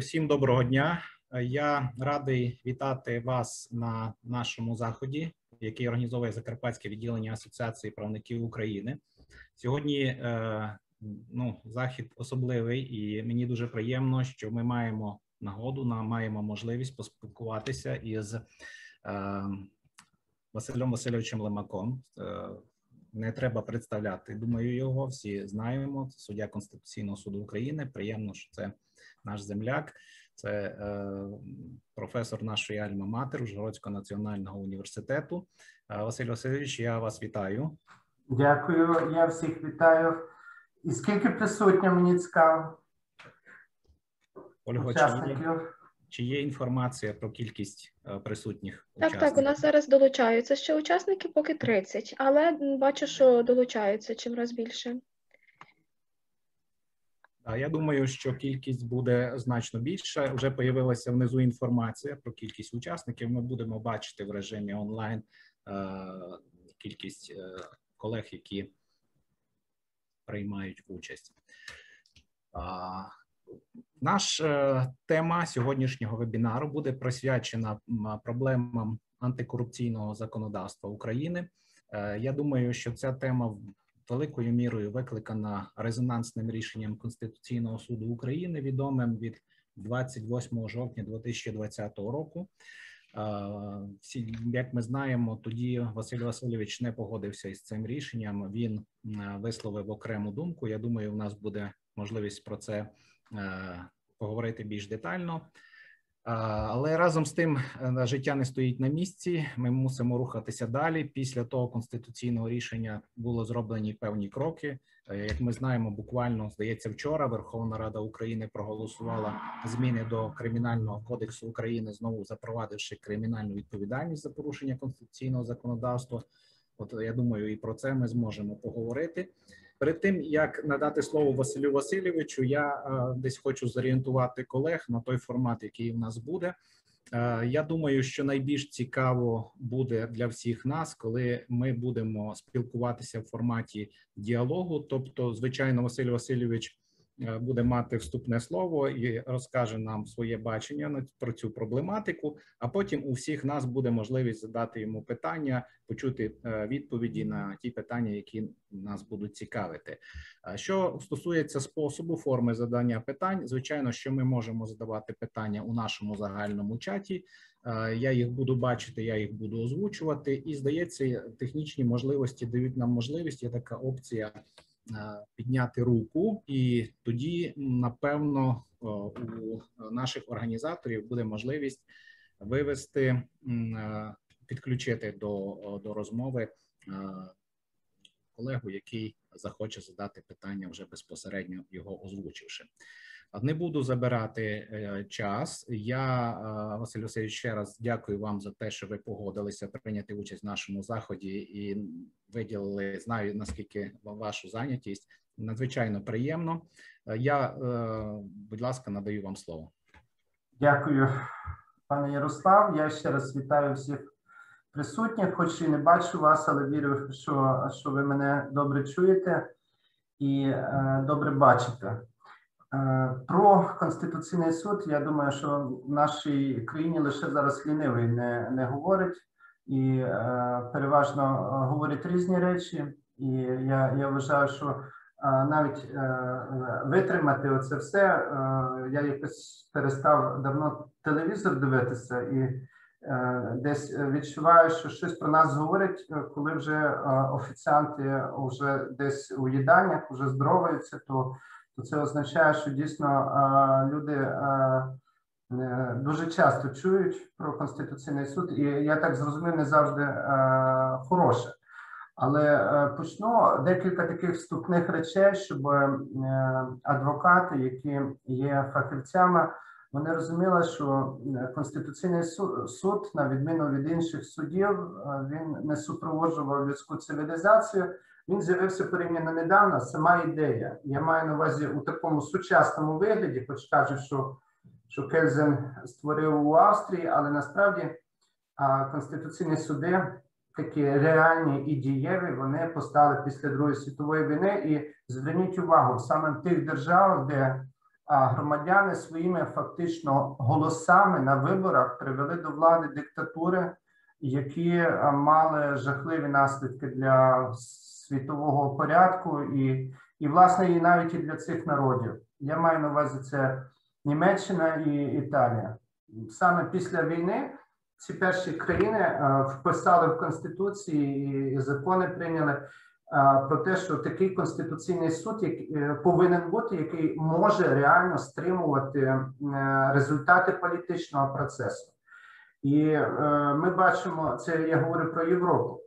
Всім доброго дня. Я радий вітати вас на нашому заході, який організовує Закарпатське відділення Асоціації правників України. Сьогодні е, ну, захід особливий, і мені дуже приємно, що ми маємо нагоду, маємо можливість поспілкуватися із е, Василем Васильовичем Лемаком. Е, не треба представляти. Думаю, його всі знаємо. Це суддя Конституційного суду України. Приємно, що це наш земляк. Це е, професор нашої Альма-Матер Ужгородського національного університету. Е, Василь Васильович, я вас вітаю. Дякую, я всіх вітаю. І скільки присутньо мені цікаво? Ольга, чи є, чи є інформація про кількість е, присутніх? Так, учасників? так, у нас зараз долучаються ще учасники, поки 30, але бачу, що долучаються чим раз більше. Я думаю, що кількість буде значно більша. Вже появилася внизу інформація про кількість учасників. Ми будемо бачити в режимі онлайн е, кількість е, колег, які приймають участь. Наш е, тема сьогоднішнього вебінару буде присвячена проблемам антикорупційного законодавства України. Я думаю, що ця тема великою мірою викликана резонансним рішенням Конституційного суду України, відомим від 28 жовтня 2020 року. Всі, як ми знаємо, тоді Василь Васильович не погодився із цим рішенням. Він висловив окрему думку. Я думаю, у нас буде можливість про це поговорити більш детально. Але разом з тим е, життя не стоїть на місці. Ми мусимо рухатися далі. Після того конституційного рішення було зроблені певні кроки. Е, як ми знаємо, буквально здається, вчора Верховна Рада України проголосувала зміни до кримінального кодексу України, знову запровадивши кримінальну відповідальність за порушення конституційного законодавства. От я думаю, і про це ми зможемо поговорити. Перед тим як надати слово Василю Васильовичу, я е, десь хочу зорієнтувати колег на той формат, який в нас буде. Е, я думаю, що найбільш цікаво буде для всіх нас, коли ми будемо спілкуватися в форматі діалогу. Тобто, звичайно, Василь Васильович буде мати вступне слово і розкаже нам своє бачення про цю проблематику. А потім у всіх нас буде можливість задати йому питання, почути е, відповіді на ті питання, які нас будуть цікавити. Що стосується способу форми задання питань, звичайно, що ми можемо задавати питання у нашому загальному чаті. Е, я їх буду бачити, я їх буду озвучувати, і здається, технічні можливості дають нам можливість. Є така опція Е, підняти руку, і тоді, напевно, у наших організаторів буде можливість вивести, е, підключити до, до розмови е, колегу, який захоче задати питання вже безпосередньо його озвучивши. Не буду забирати е, час. Я е, Василь Васильович, ще раз дякую вам за те, що ви погодилися прийняти участь в нашому заході і виділили. Знаю наскільки вашу зайнятість надзвичайно приємно. Е, я, будь ласка, надаю вам слово. Дякую, пане Ярослав. Я ще раз вітаю всіх присутніх. Хоч і не бачу вас, але вірю, що що ви мене добре чуєте і е, добре бачите. Е, про конституційний суд я думаю, що в нашій країні лише зараз лінивий не не говорить і е, переважно говорить різні речі. І я я вважаю, що е, навіть е, витримати оце все. Е, я якось перестав давно телевізор дивитися і е, десь відчуваю, що щось про нас говорять, коли вже офіціанти вже десь у їдальнях вже здороваються, то то це означає, що дійсно люди дуже часто чують про конституційний суд, і я так зрозумів, не завжди хороше. Але почну декілька таких вступних речей, щоб е, адвокати, які є фахівцями, вони розуміли, що конституційний суд, на відміну від інших судів, він не супроводжував людську цивілізацію. Він з'явився порівняно недавно. Сама ідея. Я маю на увазі у такому сучасному вигляді, хоч кажуть, що що Кельзен створив у Австрії, але насправді а, конституційні суди, такі реальні і дієві, вони постали після Другої світової війни. І зверніть увагу саме в тих державах, де а громадяни своїми фактично голосами на виборах привели до влади диктатури, які е, мали жахливі наслідки для світового порядку, і, і власне, і навіть і для цих народів. Я маю на увазі це Німеччина і Італія. Саме після війни ці перші країни е, вписали в конституції і закони прийняли про те, що такий конституційний суд е, повинен бути, який може реально стримувати е, результати політичного процесу. І е, ми бачимо це. Я говорю про Європу.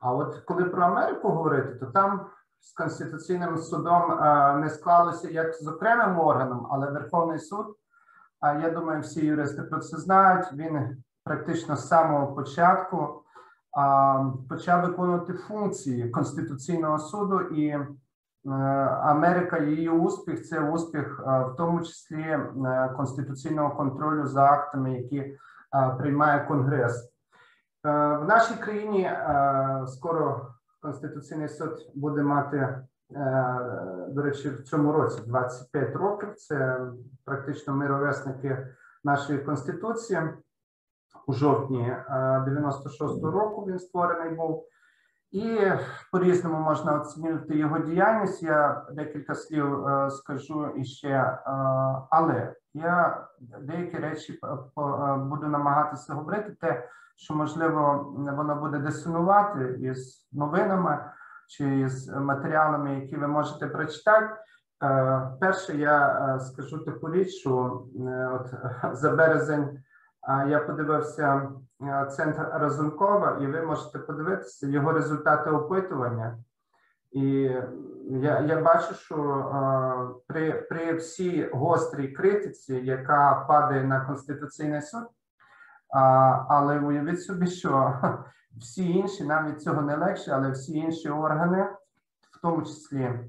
А от коли про Америку говорити, то там з конституційним судом не склалося як з окремим органом, але Верховний суд. А я думаю, всі юристи про це знають. Він практично з самого початку почав виконувати функції Конституційного суду, і е, Америка, її успіх це успіх, е, в тому числі е, конституційного контролю за актами, які приймає Конгрес. В нашій країні скоро Конституційний суд буде мати, до речі, в цьому році 25 років. Це практично мировесники нашої конституції у жовтні 96-го е, року він створений був, і по-різному можна оцінювати його діяльність. Я декілька слів е, скажу іще, е, але я деякі речі буду намагатися говорити, те, що можливо воно буде дисонувати із новинами чи з матеріалами, які ви можете прочитати. Перше, я скажу таку річ, що от за березень я подивився е, центр Разумкова, і ви можете подивитися його результати опитування. І я я бачу, що при при всій гострій критиці, яка падає на Конституційний суд, а, але уявіть собі, що всі інші, нам від цього не легше, але всі інші органи, в тому числі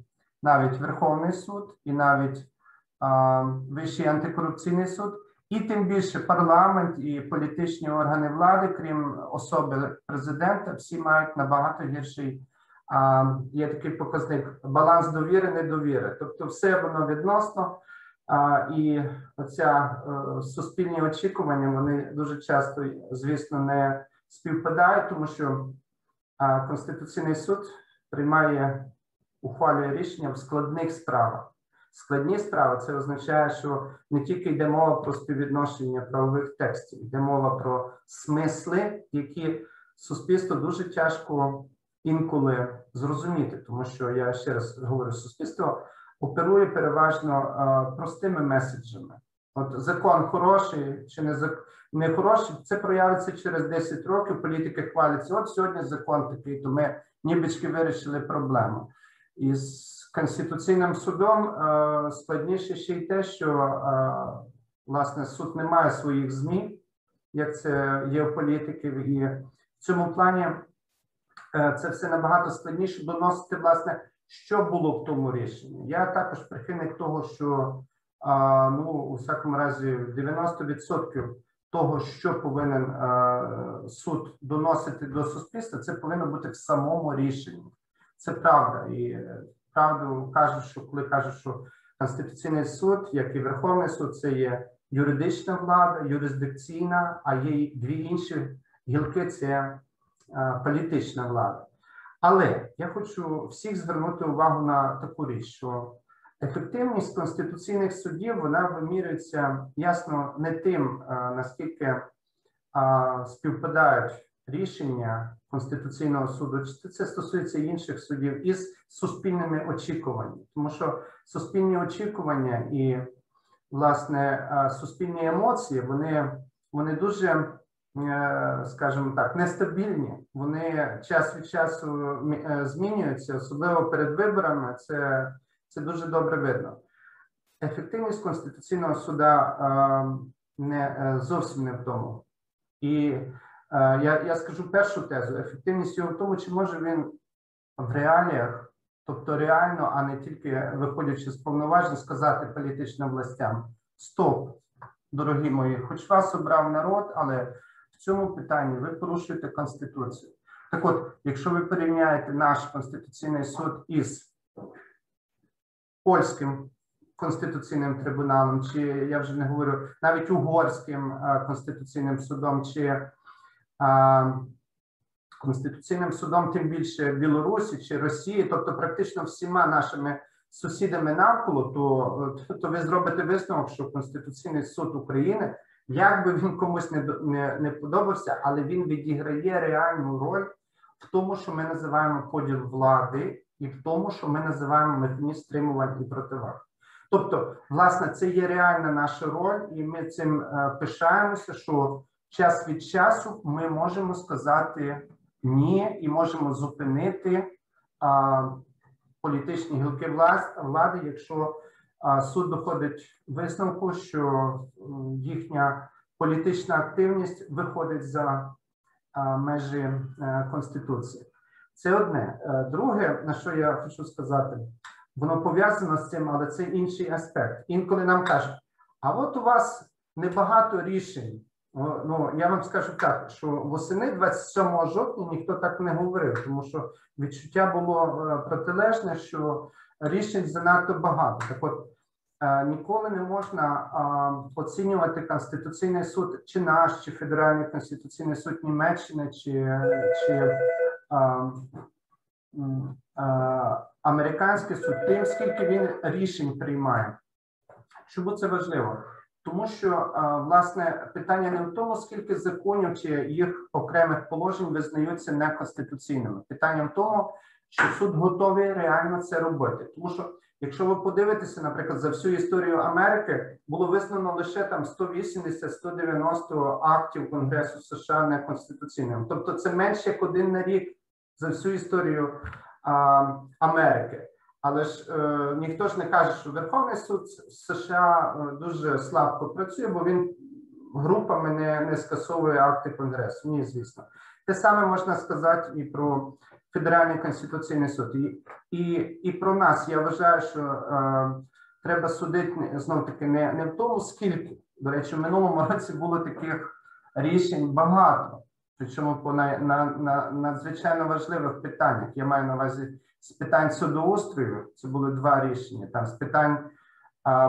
навіть Верховний суд і навіть а, Вищий антикорупційний суд, і тим більше парламент і політичні органи влади, крім особи президента, всі мають набагато гірший. А, Є такий показник баланс довіри, недовіри. Тобто, все воно відносно, і оця е, суспільні очікування вони дуже часто, звісно, не співпадають, тому що Конституційний суд приймає ухвалює рішення в складних справах. Складні справи це означає, що не тільки йде мова про співвідношення правових текстів, йде мова про смисли, які суспільство дуже тяжко інколи зрозуміти, тому що я ще раз говорю, суспільство оперує переважно а, простими меседжами. От закон хороший чи не зак... не хороший, це проявиться через 10 років. Політики хваляться. От сьогодні закон такий, то ми нібички вирішили проблему. І з Конституційним судом е, складніше ще й те, що е, власне суд не має своїх змі, як це є у політиків, і в цьому плані е, це все набагато складніше доносити, власне, що було в тому рішенні. Я також прихильник того, що ну, у всякому разі 90% того, що повинен суд доносити до суспільства, це повинно бути в самому рішенні. Це правда і правду кажуть, що коли кажуть, що Конституційний суд, як і Верховний суд, це є юридична влада, юрисдикційна, а є дві інші гілки це політична влада. Але я хочу всіх звернути увагу на таку річ, що ефективність конституційних судів вона вимірюється ясно не тим, наскільки співпадають рішення Конституційного суду, чи це стосується інших судів із суспільними очікуваннями, тому що суспільні очікування і власне суспільні емоції вони, вони дуже. Е, скажімо так, нестабільні. Вони час від часу е, змінюються, особливо перед виборами. Це це дуже добре видно. Ефективність конституційного суда не е, зовсім не в тому. І я я скажу першу тезу: ефективність його в тому, чи може він в реаліях, тобто реально, а не тільки виходячи з повноважень, сказати політичним властям: Стоп, дорогі мої, хоч вас обрав народ, але цьому питанні ви порушуєте Конституцію. Так от, якщо ви порівняєте наш Конституційний суд із польським конституційним трибуналом, чи я вже не говорю навіть угорським е, конституційним судом, чи е, конституційним судом, тим більше Білорусі чи Росії, тобто практично всіма нашими сусідами навколо, то, то ви зробите висновок, що Конституційний суд України, як би він комусь не, не, не подобався, але він відіграє реальну роль в тому, що ми називаємо поділ влади, і в тому, що ми називаємо механізм стримувань і противаг. Тобто, власне, це є реальна наша роль, і ми цим е, пишаємося, що час від часу ми можемо сказати ні, і можемо зупинити а, політичні гілки влади, якщо суд доходить висновку, що їхня політична активність виходить за межі е, конституції. Це одне. Е, друге, на що я хочу сказати, воно пов'язано з цим, але це інший аспект. Інколи нам кажуть: а от у вас небагато рішень Ну, я вам скажу так, що восени 27 жовтня ніхто так не говорив, тому що відчуття було е, протилежне, що рішень занадто багато. Так от е, ніколи не можна оцінювати Конституційний суд, чи наш, чи Федеральний конституційний суд Німеччини, чи чи а, американський суд, тим, скільки він рішень приймає. Чому це важливо? Тому що власне питання не в тому, скільки законів чи їх окремих положень визнаються неконституційними. Питання в тому, що суд готовий реально це робити. Тому що, якщо ви подивитеся, наприклад, за всю історію Америки було визнано лише там 180-190 актів Конгресу США неконституційними. Тобто, це менше як один на рік за всю історію а, Америки. Але ж е, ніхто ж не каже, що Верховний суд США е, дуже слабко працює, бо він групами не не скасовує акти Конгресу. Ні, звісно. Те саме можна сказати і про Федеральний конституційний суд. І і, і про нас. Я вважаю, що е, треба судити знов таки не, не в тому, скільки. До речі, в минулому році було таких рішень багато, причому по на, на, на надзвичайно важливих питаннях. Я маю на увазі з питань судоустрою. Це були два рішення. Там з питань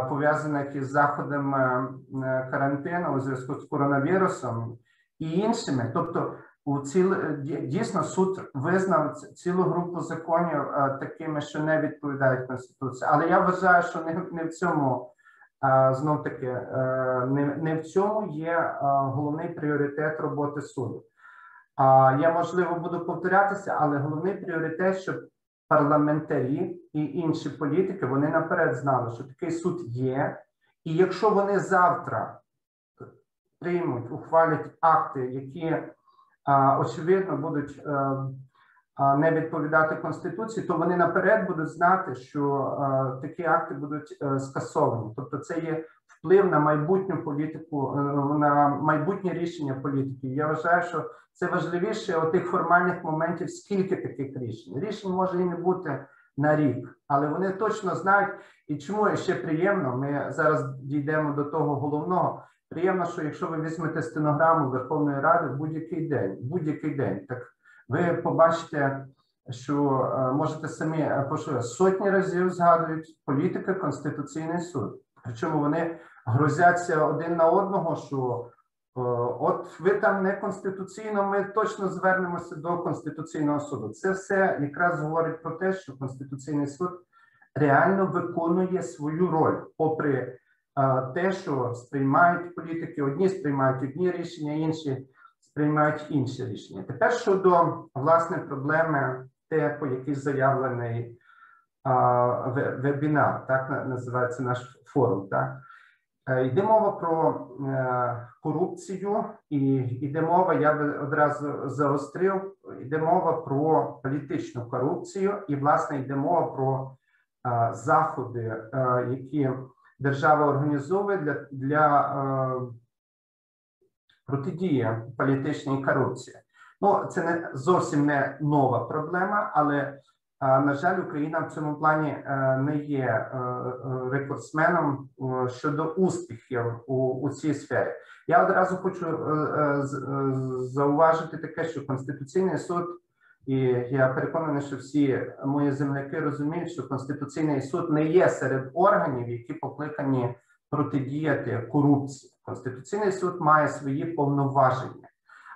пов'язаних із заходами е, карантину у зв'язку з коронавірусом і іншими. Тобто, у ціл дійсно суд визнав цілу групу законів такими, що не відповідають конституції. Але я вважаю, що не, не в цьому. Знов таки е, не не в цьому є головний пріоритет роботи суду. Я можливо буду повторятися, але головний пріоритет, щоб парламентарі і інші політики вони наперед знали, що такий суд є, і якщо вони завтра приймуть, ухвалять акти, які очевидно будуть е, не відповідати конституції, то вони наперед будуть знати, що такі акти будуть е, скасовані. Тобто, це є вплив на майбутню політику, е, на майбутнє рішення політики. Я вважаю, що це важливіше отих формальних моментів, скільки таких рішень. Рішень може і не бути на рік, але вони точно знають. І чому ще приємно, ми зараз дійдемо до того головного. Приємно, що якщо ви візьмете стенограму Верховної Ради в будь-який день, будь-який день, так ви побачите, що е, можете самі е, сотні разів згадують політика Конституційний суд. Причому вони грозяться один на одного, що е, от ви там не конституційно, ми точно звернемося до Конституційного суду. Це все якраз говорить про те, що Конституційний суд реально виконує свою роль, попри те, що сприймають політики, одні сприймають одні рішення, інші сприймають інші рішення. Тепер щодо власне проблеми, те, по якій заявлений вебінар, так називається наш форум. Так? Е, йде мова про е, корупцію, і йде мова, я би одразу заострив, йде мова про політичну корупцію, і, власне, йде мова про заходи, які держава організовує для для протидії політичній корупції. Ну, це не зовсім не нова проблема, але на жаль, Україна в цьому плані е, не є е, е, рекордсменом щодо успіхів у, у цій сфері. Я одразу хочу зауважити таке, що Конституційний суд І я переконаний, що всі мої земляки розуміють, що Конституційний суд не є серед органів, які покликані протидіяти корупції. Конституційний суд має свої повноваження,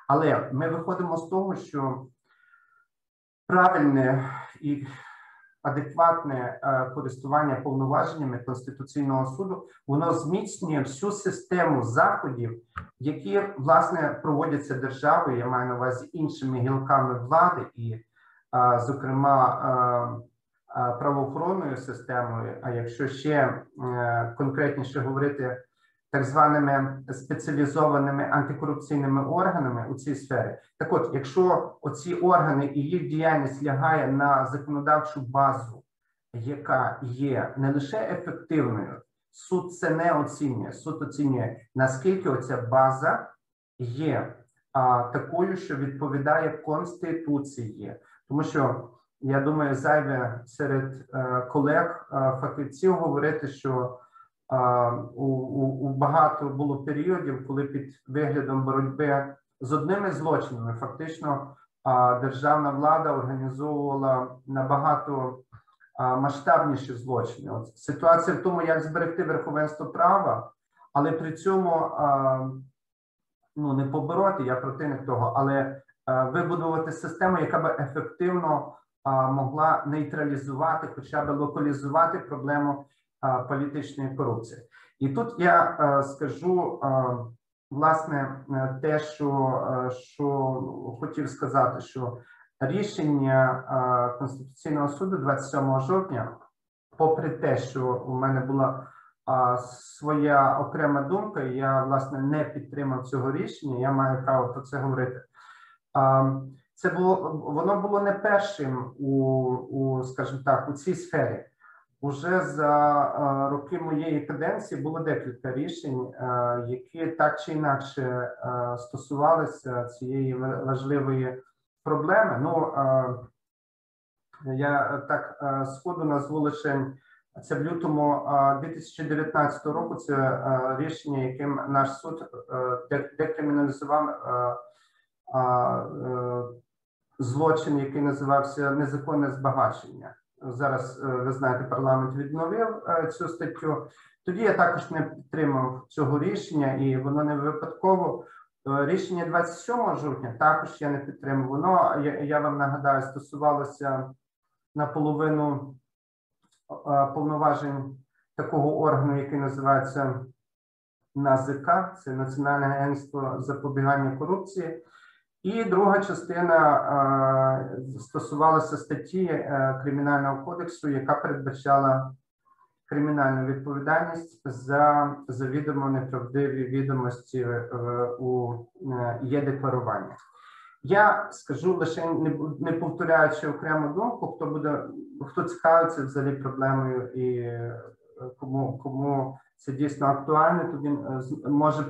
але ми виходимо з того, що правильне і адекватне е, користування повноваженнями Конституційного суду воно зміцнює всю систему заходів, які власне проводяться державою. Я маю на увазі іншими гілками влади, і, е, зокрема, е, правоохоронною системою. А якщо ще конкретніше говорити так званими спеціалізованими антикорупційними органами у цій сфері. Так, от, якщо оці органи і їх діяльність лягає на законодавчу базу, яка є не лише ефективною, суд це не оцінює. Суд оцінює наскільки оця база є а, такою, що відповідає конституції, тому що я думаю, зайве серед е, колег е, фахівців говорити, що у, у, у багато було періодів, коли під виглядом боротьби з одними злочинами фактично державна влада організовувала набагато масштабніші злочини. От ситуація в тому, як зберегти верховенство права, але при цьому ну не побороти, я противник того, але вибудувати систему, яка би ефективно могла нейтралізувати, хоча б локалізувати проблему політичної корупції. І тут я е, скажу е, власне е, те, що, що хотів сказати, що рішення Конституційного суду 27 жовтня, попри те, що у мене була своя окрема думка, я власне не підтримав цього рішення. Я маю право про це говорити. Це було воно було не першим у, у скажімо так, у цій сфері. Уже за е, роки моєї каденції було декілька рішень, е, які так чи інакше е, стосувалися цієї важливої проблеми. Ну я так сходу назву лише це в лютому 2019 року. Це рішення, яким наш суд декриміналізував злочин, який називався незаконне збагачення зараз е, ви знаєте, парламент відновив е, цю статтю. Тоді я також не підтримав цього рішення, і воно не випадково. Е, рішення 27 жовтня також я не підтримав. Воно я, я вам нагадаю, стосувалося наполовину повноважень такого органу, який називається НАЗК, це Національне агентство запобігання корупції. І друга частина е, стосувалася статті е, Кримінального кодексу, яка передбачала кримінальну відповідальність за завідомо неправдиві відомості е, у є-декларуванні. Я скажу лише не повторяючи окрему думку, хто буде хто цікавиться взагалі проблемою і кому кому це дійсно актуально, то він може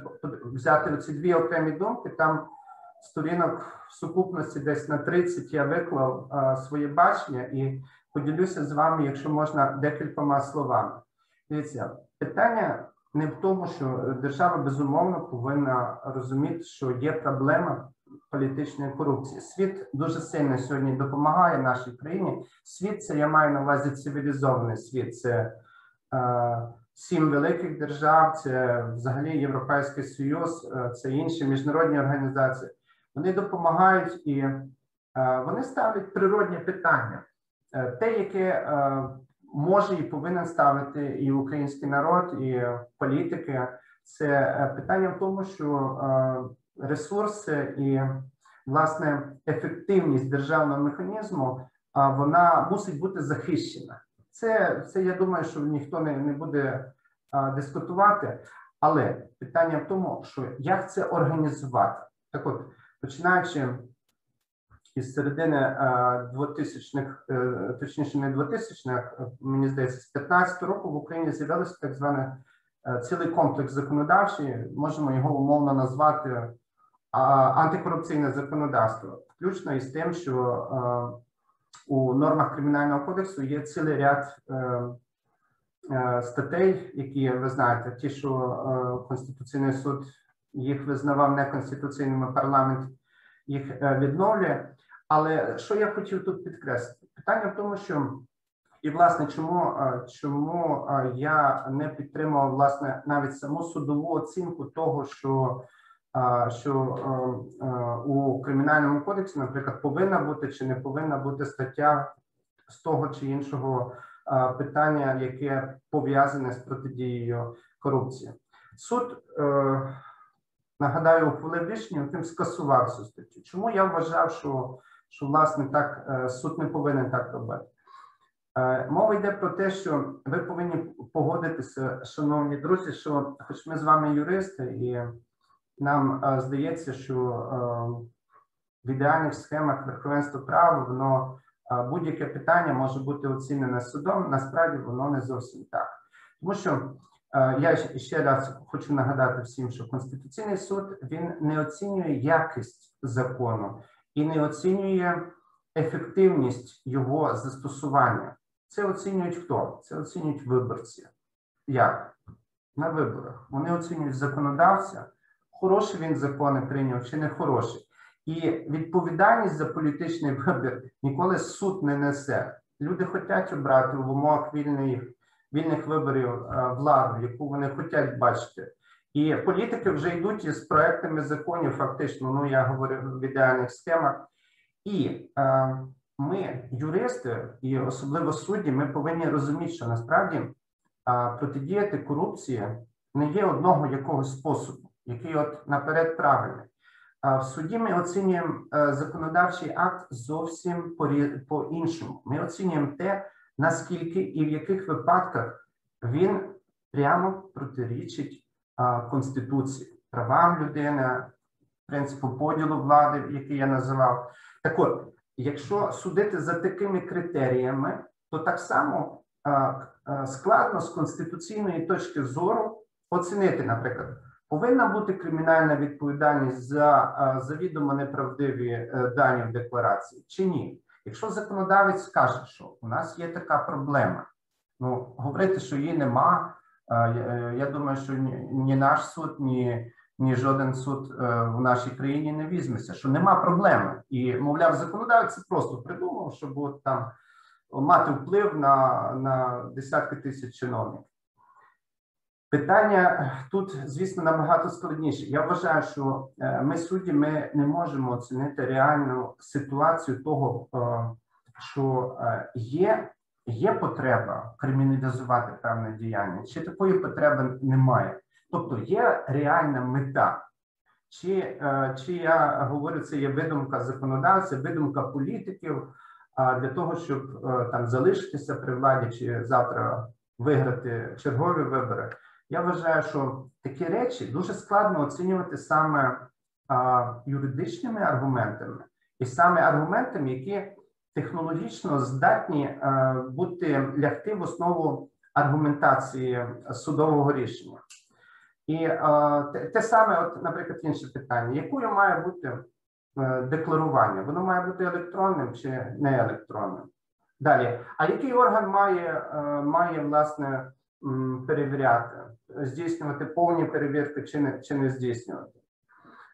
взяти ці дві окремі думки там сторінок в сукупності десь на 30 я виклав а, своє бачення і поділюся з вами, якщо можна, декількома словами. Дивіться, питання не в тому, що держава безумовно повинна розуміти, що є проблема політичної корупції. Світ дуже сильно сьогодні допомагає нашій країні. Світ це я маю на увазі цивілізований світ. Це е, Сім великих держав, це взагалі Європейський Союз, це інші міжнародні організації. Вони допомагають і е, вони ставлять природні питання, е, те, яке е, може і повинен ставити і український народ, і політики. Це питання в тому, що ресурси і власне ефективність державного механізму вона мусить бути захищена. Це це я думаю, що ніхто не, не буде дискутувати. Але питання в тому, що як це організувати, так от починаючи із середини 2000-х, е, е, точніше не 2000-х, мені здається, з 15 року в Україні з'явився так званий е, цілий комплекс законодавчий, можемо його умовно назвати антикорупційне законодавство, включно із тим, що у нормах кримінального кодексу є цілий ряд статей, які ви знаєте, ті, що Конституційний суд їх визнавав неконституційними, парламент їх е, відновлює. Але що я хотів тут підкреслити? Питання в тому, що і власне, чому чому я не підтримував власне навіть саму судову оцінку того, що що у кримінальному кодексі, наприклад, повинна бути чи не повинна бути стаття з того чи іншого питання, яке пов'язане з протидією корупції. Суд е, нагадаю, ухвалив рішення, яким скасував цю статтю. Чому я вважав, що що власне так е, суд не повинен так робити? Е, мова йде про те, що ви повинні погодитися, шановні друзі, що, хоч ми з вами юристи, і нам здається, що в ідеальних схемах верховенства права воно будь-яке питання може бути оцінене судом. Насправді воно не зовсім так, тому що я ще раз хочу нагадати всім, що Конституційний суд він не оцінює якість закону і не оцінює ефективність його застосування. Це оцінюють хто? Це оцінюють виборці. Як? На виборах. Вони оцінюють законодавця, хороший він закони прийняв чи не хороший. І відповідальність за політичний вибір ніколи суд не несе. Люди хочуть обрати в умовах вільних, вільних виборів владу, яку вони хочуть бачити. І політики вже йдуть із проектами законів, фактично, ну я говорю в ідеальних схемах. І е, ми, юристи, і особливо судді, ми повинні розуміти, що насправді е, протидіяти корупції не є одного якогось способу, який от наперед правильний. В суді ми оцінюємо законодавчий акт зовсім по іншому. Ми оцінюємо те, наскільки і в яких випадках він прямо протирічить Конституції, правам людини, принципу поділу влади, який я називав. Так от, якщо судити за такими критеріями, то так само складно з конституційної точки зору оцінити, наприклад. Повинна бути кримінальна відповідальність за завідомо неправдиві е, дані в декларації чи ні? Якщо законодавець скаже, що у нас є така проблема, ну говорити, що її нема. Е, я думаю, що ні наш суд, ні ні жоден суд е, в нашій країні не візьметься, що нема проблеми, і мовляв, законодавець просто придумав, щоб от там мати вплив на, на десятки тисяч чиновників. Питання тут, звісно, набагато складніше. Я вважаю, що е, ми судді ми не можемо оцінити реальну ситуацію того, е, що е, є є потреба криміналізувати певне діяння, чи такої потреби немає. Тобто є реальна мета. Чи чи я говорю, це є видумка законодавця, видумка політиків для того, щоб там залишитися при владі, чи завтра виграти чергові вибори. Я вважаю, що такі речі дуже складно оцінювати саме а, юридичними аргументами, і саме аргументами, які технологічно здатні а, бути лягти в основу аргументації судового рішення. І а, те, те саме, от, наприклад, інше питання: якою має бути е, декларування? Воно має бути електронним чи не електронним? Далі, а який орган має, е, має власне перевіряти, здійснювати повні перевірки чи не чи не здійснювати.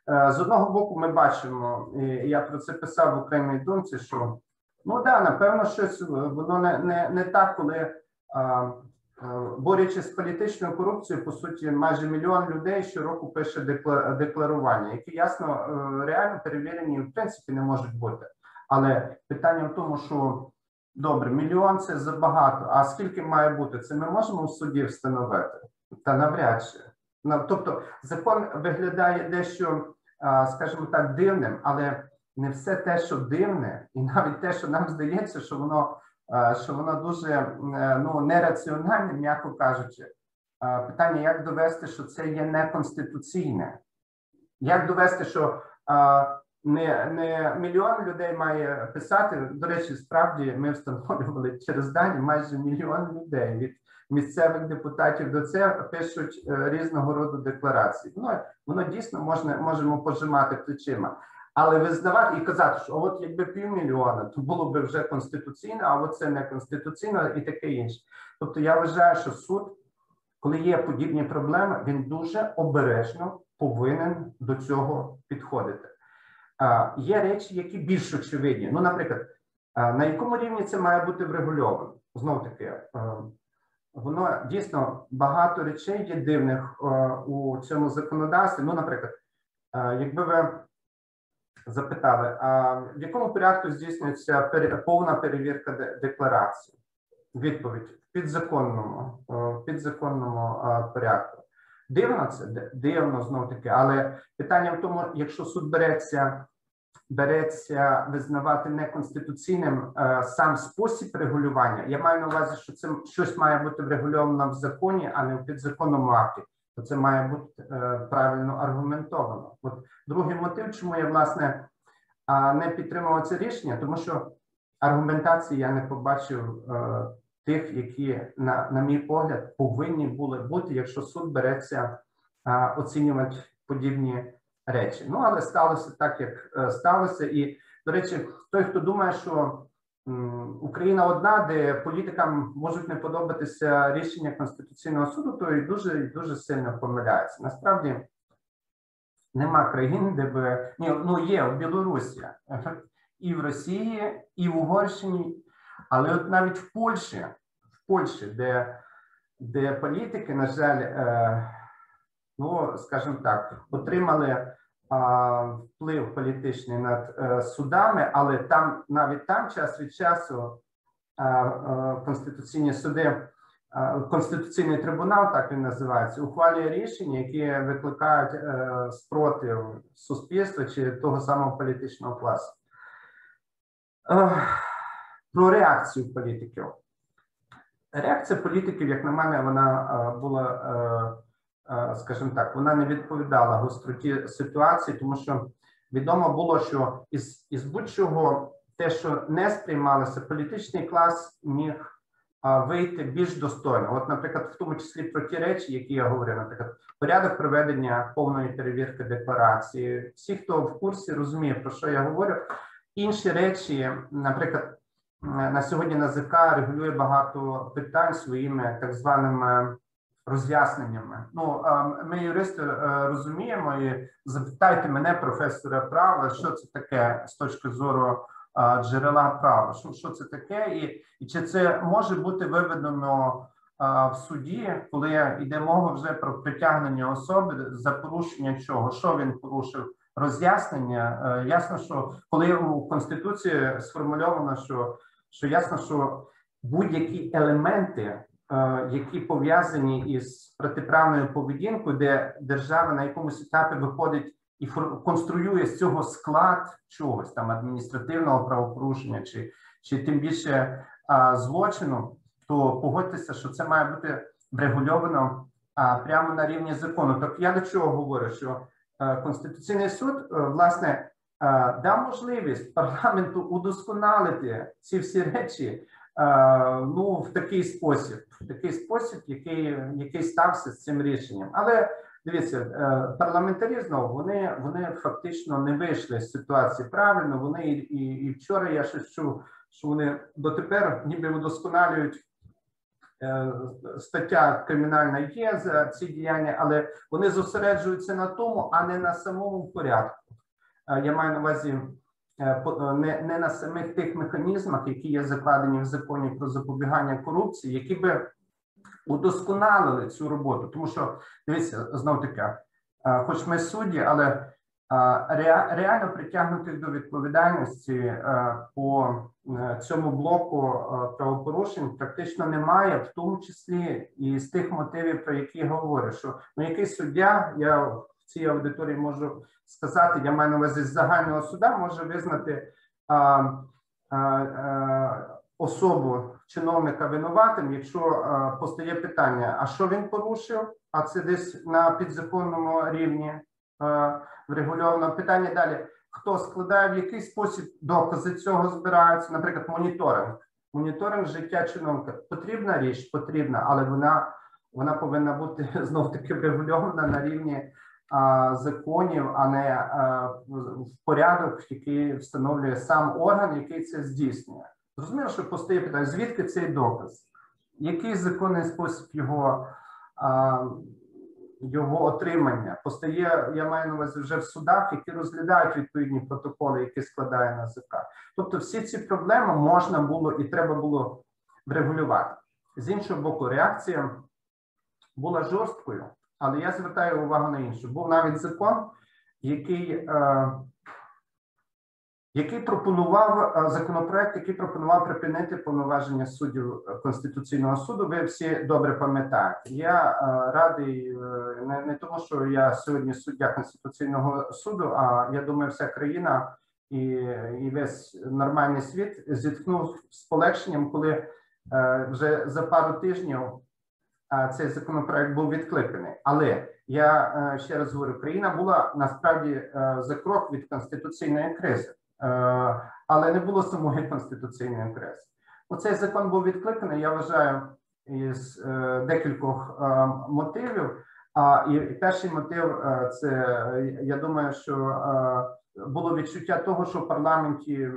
Е, з одного боку, ми бачимо, і я про це писав в окремій думці, що ну да, напевно, щось воно не не, не так, коли а, а, борючись з політичною корупцією, по суті, майже мільйон людей щороку пише декларування, які ясно е, реально перевірені в принципі не можуть бути. Але питання в тому, що Добре, мільйон це забагато. А скільки має бути? Це ми можемо в суді встановити? Та навряд чи. Ну, тобто закон виглядає дещо, скажімо так, дивним, але не все те, що дивне, і навіть те, що нам здається, що воно що воно дуже е, ну, нераціональне, м'яко кажучи. Питання, як довести, що це є неконституційне? Як довести, що не не мільйон людей має писати. До речі, справді ми встановлювали через дані майже мільйон людей від місцевих депутатів до це пишуть е, різного роду декларації. Ну воно дійсно можна можемо пожимати плечима. Але визнавати і казати, що от якби півмільйона, то було б вже конституційно, а от це не конституційно і таке інше. Тобто я вважаю, що суд, коли є подібні проблеми, він дуже обережно повинен до цього підходити. Є речі, які більш очевидні. Ну, наприклад, на якому рівні це має бути врегульовано? Знов таки, воно дійсно багато речей є дивних у цьому законодавстві. Ну, наприклад, якби ви запитали, а в якому порядку здійснюється повна перевірка декларації? Відповідь в підзаконному, в підзаконному порядку. Дивно це дивно знов таки, але питання в тому, якщо суд береться береться визнавати неконституційним е, сам спосіб регулювання, я маю на увазі, що це щось має бути врегульовано в законі, а не в підзаконному акті. То це має бути е, правильно аргументовано. От другий мотив, чому я власне не підтримував це рішення, тому що аргументації я не побачив е, тих, які, на, на мій погляд, повинні були бути, якщо суд береться оцінювати подібні речі. Ну але сталося так, як е, сталося. І до речі, той, хто думає, що Україна одна, де політикам можуть не подобатися рішення Конституційного суду, то і дуже дуже сильно помиляється. Насправді нема країн, де би ні, ну є в Білорусі, і в Росії, і в Угорщині, але от навіть в Польщі, в Польщі, де де політики, на жаль, е, ну скажімо так, отримали вплив політичний над е, судами, але там навіть там час від часу конституційні суди. Конституційний трибунал, так він називається, ухвалює рішення, які викликають е, спротив суспільства чи того самого політичного класу. Е, про реакцію політиків. Реакція політиків, як на мене, вона була скажімо так, вона не відповідала гостроті ситуації, тому що відомо було, що із із будь-чого те, що не сприймалося, політичний клас міг вийти більш достойно. От, наприклад, в тому числі про ті речі, які я говорю, наприклад, порядок проведення повної перевірки декларації. Всі, хто в курсі, розуміє, про що я говорю. Інші речі, наприклад, на сьогодні НАЗК регулює багато питань своїми так званими роз'ясненнями. Ну ми, юристи, е, розуміємо і запитайте мене, професора права, що це таке з точки зору джерела права. Що що це таке, і і чи це може бути виведено в суді, коли йде мова вже про притягнення особи за порушення чого? Що він порушив? Роз'яснення е, ясно, що коли у конституції сформульовано, що що ясно, що будь-які елементи які пов'язані із протиправною поведінкою, де держава на якомусь етапі виходить і конструює з цього склад чогось там адміністративного правопорушення, чи чи тим більше злочину, то погодьтеся, що це має бути врегульовано прямо на рівні закону. Так я до чого говорю? Що е, Конституційний суд е, власне дав можливість парламенту удосконалити ці всі речі. Ну, в такий спосіб, в такий спосіб, який який стався з цим рішенням. Але дивіться, е, парламентарі знову вони вони фактично не вийшли з ситуації правильно. Вони і, і, вчора я ще чув, що вони дотепер ніби удосконалюють. Е, стаття кримінальна є за ці діяння, але вони зосереджуються на тому, а не на самому порядку. Е, я маю на увазі Е, е, не не на самих тих механізмах, які є закладені в законі про запобігання корупції, які би удосконалили цю роботу. Тому що дивіться, знов таки, е, хоч ми судді, але реально притягнутих до відповідальності по цьому блоку правопорушень практично немає, в тому числі і з тих мотивів, про які я говорю, що ну який суддя я в цій аудиторії можу сказати, я маю на увазі загального суда, може визнати а, а, особу чиновника винуватим, якщо а, постає питання, а що він порушив? А це десь на підзаконному рівні врегульовано питання далі. Хто складає в який спосіб докази цього збираються, наприклад, моніторинг. Моніторинг життя чиновника потрібна річ, потрібна, але вона вона повинна бути знов таки врегульована на рівні законів, а не в порядок, який встановлює сам орган, який це здійснює. Зрозуміло, що постає питання, звідки цей доказ? Який законний спосіб його його отримання. Постає, я маю на увазі вже в судах, які розглядають відповідні протоколи, які складає НАЗК. Тобто, всі ці проблеми можна було і треба було врегулювати. З іншого боку, реакція була жорсткою, але я звертаю увагу на інше. Був навіть закон, який е, який пропонував е, законопроект, який пропонував припинити повноваження суддів Конституційного суду. Ви всі добре пам'ятаєте. Я е, радий е, не, не тому, що я сьогодні суддя Конституційного суду, а я думаю, вся країна і, і весь нормальний світ зіткнув з полегшенням, коли вже за пару тижнів цей законопроект був відкликаний. Але я ще раз говорю, країна була насправді за крок від конституційної кризи. Е, але не було самої конституційної кризи. Оцей закон був відкликаний. Я вважаю із е, декількох е, мотивів. А і перший мотив це я думаю, що було відчуття того, що в парламенті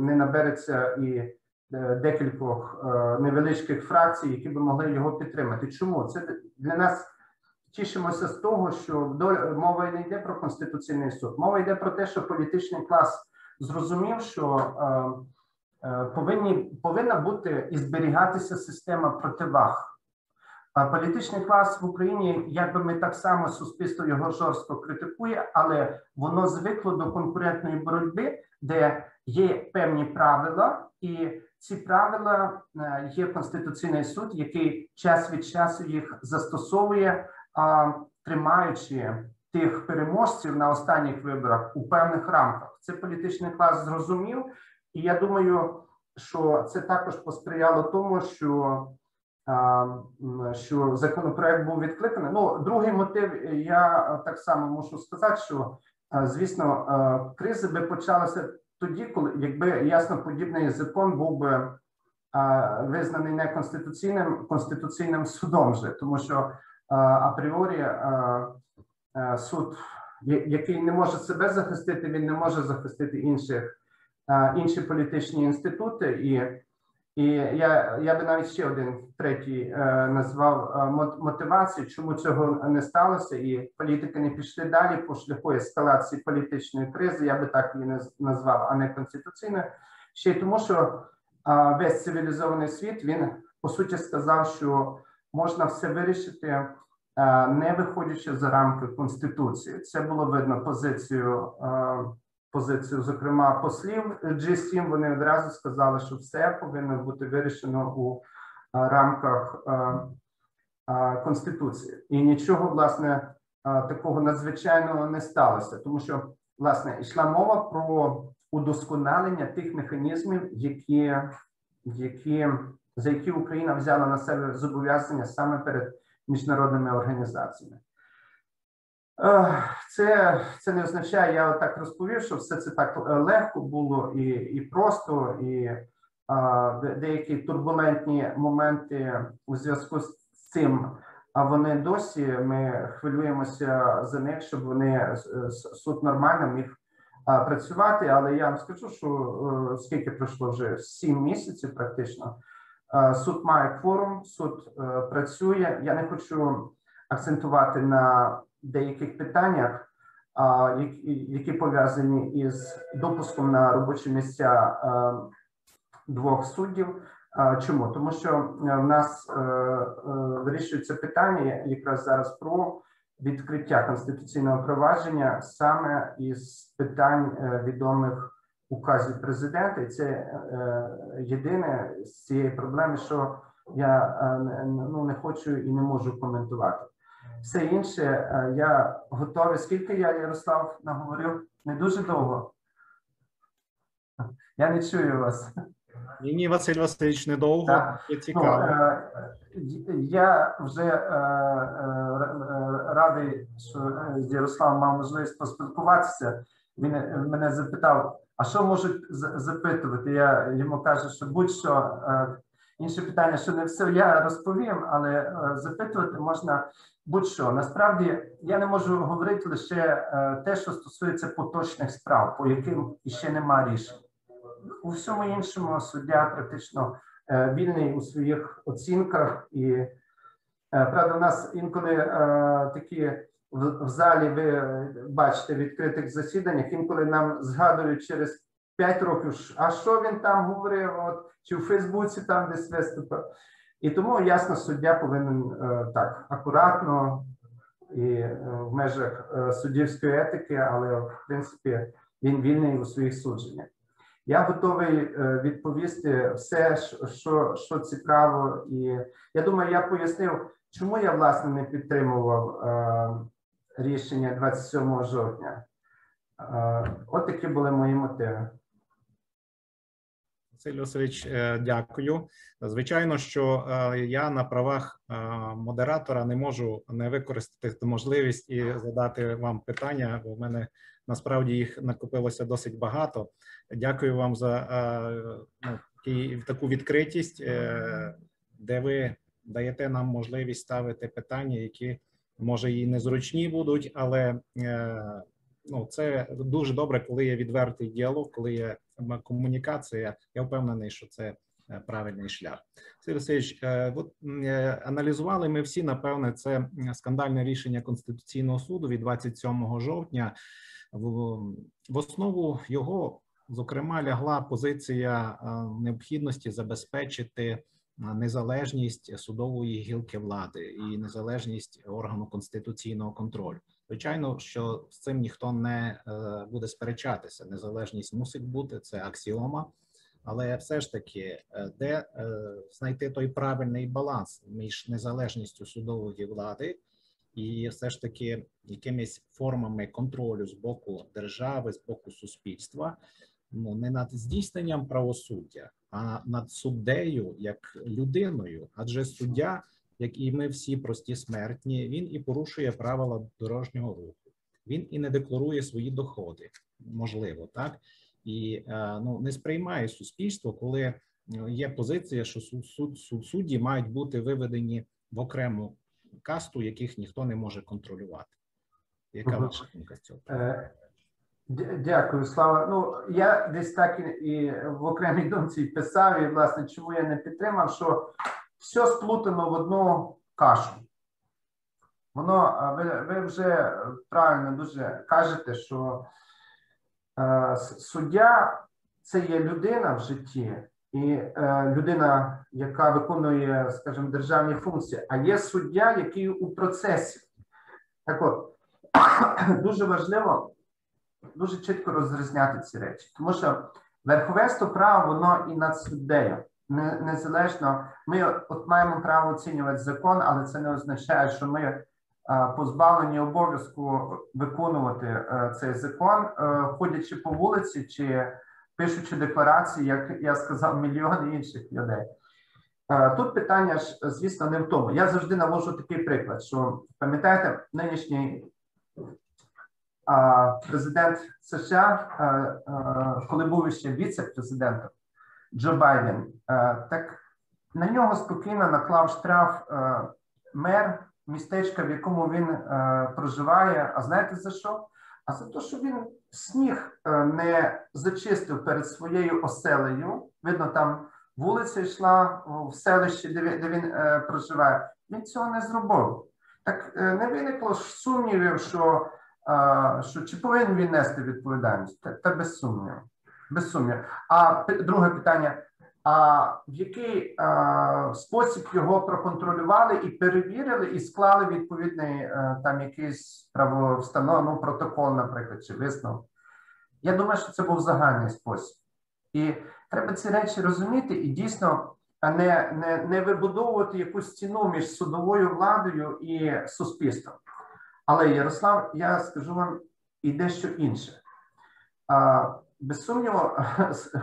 не набереться і декількох невеличких фракцій, які би могли його підтримати. Чому це для нас тішимося з того, що мова не йде про конституційний суд, мова йде про те, що політичний клас зрозумів, що е, е, повинні повинна бути і зберігатися система противаг. А політичний клас в Україні, якби ми так само суспільство його жорстко критикує, але воно звикло до конкурентної боротьби, де є певні правила, і ці правила е, є конституційний суд, який час від часу їх застосовує, тримаючи тих переможців на останніх виборах у певних рамках. Це політичний клас зрозумів, і я думаю, що це також посприяло тому, що що законопроект був відкликаний. Ну, другий мотив, я так само мушу сказати, що звісно, кризи би почалися тоді, коли якби ясно подібний закон був би визнаний неконституційним конституційним судом, вже тому що апріорі суд, який не може себе захистити, він не може захистити інших інші політичні інститути. І і я я би навіть ще один третій е, назвав мотивацію, чому цього не сталося, і політики не пішли далі по шляху ескалації політичної кризи. Я би так її назвав, а не конституційною. Ще й тому, що весь цивілізований світ він по суті сказав, що можна все вирішити Е, не виходячи за рамки конституції. Це було видно позицію, е, позицію, зокрема, послів G7, Вони одразу сказали, що все повинно бути вирішено у е, рамках конституції, і нічого власне такого надзвичайного не сталося, тому що власне йшла мова про удосконалення тих механізмів, які які за які Україна взяла на себе зобов'язання саме перед міжнародними організаціями. Це це не означає, я так розповів, що все це так е, легко було і і просто, і а, деякі турбулентні моменти у зв'язку з цим. А вони досі ми хвилюємося за них, щоб вони суд нормально міг працювати. Але я вам скажу, що е, скільки пройшло вже сім місяців, практично. Е, суд має кворум, суд е, працює. Я не хочу акцентувати на деяких питаннях, які пов'язані із допуском на робочі місця е, двох суддів. Чому? Тому що в нас вирішується питання якраз зараз про відкриття конституційного провадження саме із питань відомих указів президента, і це е, єдине з цієї проблеми, що я е, ну не хочу і не можу коментувати. Все інше е, я готовий. Скільки я Ярослав наговорив? Не дуже довго. Я не чую вас. Ні, ні, Василь Васильович, недовго. Так. Є цікаво. Ну, я вже радий, що з Ярославом мав можливість поспілкуватися. Він мене запитав, а що можуть запитувати? Я йому кажу, що будь-що е, інше питання, що не все я розповім, але е, запитувати можна будь-що. Насправді я не можу говорити лише е, те, що стосується поточних справ, по яким іще нема рішень. У всьому іншому суддя практично вільний у своїх оцінках і Е, Правда, у нас інколи е, такі в, в залі ви е, бачите в відкритих засіданнях, інколи нам згадують через 5 років, а що він там говорив, от, чи в Фейсбуці там десь виступив. І тому ясно, суддя повинен е, так акуратно і е, в межах е, суддівської етики, але в принципі він вільний у своїх судженнях. Я готовий відповісти все, що, що цікаво, і я думаю, я пояснив, чому я власне не підтримував е, рішення 27 жовтня. Е, От такі були мої мотиви. Василь Васильович, е, дякую. Звичайно, що е, я на правах е, модератора не можу не використати можливість і задати вам питання, бо в мене насправді їх накопилося досить багато. Дякую вам за ну, таку відкритість, де ви даєте нам можливість ставити питання, які може і незручні будуть, але ну це дуже добре, коли є відвертий діалог, коли є комунікація. Я впевнений, що це е, правильний шлях. Сергій е, от аналізували ми всі, напевне, це скандальне рішення Конституційного суду від 27 жовтня. В, в основу його, зокрема, лягла позиція е, необхідності забезпечити е, незалежність судової гілки влади і незалежність органу конституційного контролю. Звичайно, що з цим ніхто не е, буде сперечатися. Незалежність мусить бути це аксіома, але все ж таки, е, де е, знайти той правильний баланс між незалежністю судової влади і все ж таки якимись формами контролю з боку держави, з боку суспільства, ну не над здійсненням правосуддя, а над суддею як людиною, адже суддя як і ми всі прості смертні, він і порушує правила дорожнього руху. Він і не декларує свої доходи, можливо, так і е, ну не сприймає суспільство, коли е, є позиція, що суд, суд, суд судді мають бути виведені в окрему касту, яких ніхто не може контролювати. Яка Мгм. ваша думка з цього? Е, Дякую, Слава. Ну я десь так і в окремій думці писав, і власне, чому я не підтримав, що все сплутано в одну кашу. Воно ви, ви вже правильно дуже кажете, що е, суддя це є людина в житті, і е, людина, яка виконує, скажімо, державні функції, а є суддя, який у процесі. Так от, дуже важливо дуже чітко розрізняти ці речі, тому що верховенство права воно і над суддею. Не, незалежно, ми от маємо право оцінювати закон, але це не означає, що ми позбавлені обов'язку виконувати е, цей закон, е, ходячи по вулиці чи пишучи декларації, як я сказав, мільйони інших людей. Е, Тут питання ж, звісно, не в тому. Я завжди навожу такий приклад, що пам'ятаєте, нинішній президент США, е, е, коли був ще віце-президентом Джо Байден, е, так на нього спокійно наклав штраф е, мер містечка, в якому він е, проживає. А знаєте за що? А за те, що він сніг не зачистив перед своєю оселею. Видно, там вулиця йшла в селищі, де він, проживає. Він цього не зробив. Так не виникло сумнівів, що що чи повинен він нести відповідальність? Та, та без сумніву. Без сумніву. А друге питання: а в який а, спосіб його проконтролювали і перевірили, і склали відповідний е, там якийсь правовстановлений протокол, наприклад, чи висновок? Я думаю, що це був загальний спосіб. І треба ці речі розуміти і дійсно не, не, не вибудовувати якусь стіну між судовою владою і суспільством. Але Ярослав, я скажу вам і дещо інше. А, без сумніву,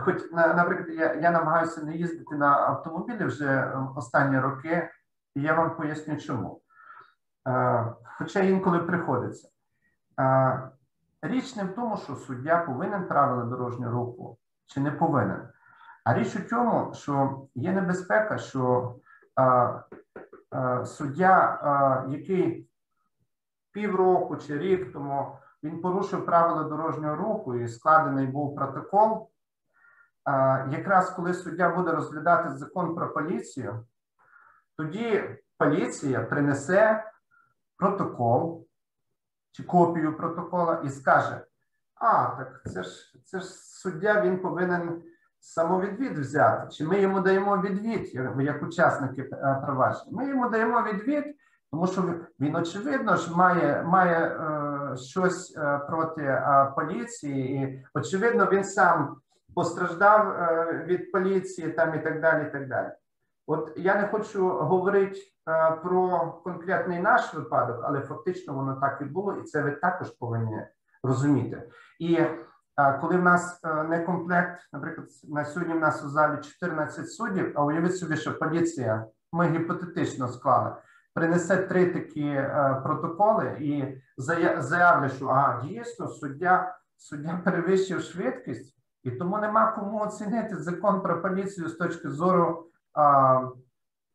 хоч на- наприклад, я, я намагаюся не їздити на автомобілі вже е, останні роки, і я вам поясню чому. А, хоча інколи приходиться. А, річ не в тому, що суддя повинен правила дорожнього руху чи не повинен. А річ у тому, що є небезпека, що а, а, суддя, а, який півроку чи рік тому він порушив правила дорожнього руху і складений був протокол. Якраз коли суддя буде розглядати закон про поліцію, тоді поліція принесе протокол чи копію протокола і скаже: А, так це ж це ж суддя, він повинен самовідвід взяти. Чи ми йому даємо відвід, як, як учасники е, провадження? Ми йому даємо відвід, тому що він, очевидно ж має має е, щось е, проти е, поліції, і очевидно, він сам постраждав е, від поліції там і так далі. і так далі. От я не хочу говорити е, про конкретний наш випадок, але фактично воно так і було, і це ви також повинні розуміти. І е, коли в нас не комплект, наприклад, на сьогодні в нас у залі 14 суддів, а уявіть собі, що поліція, ми гіпотетично склали, принесе три такі е, протоколи і зая- заявлять, що а дійсно суддя, суддя перевищив швидкість, і тому нема кому оцінити закон про поліцію з точки зору а,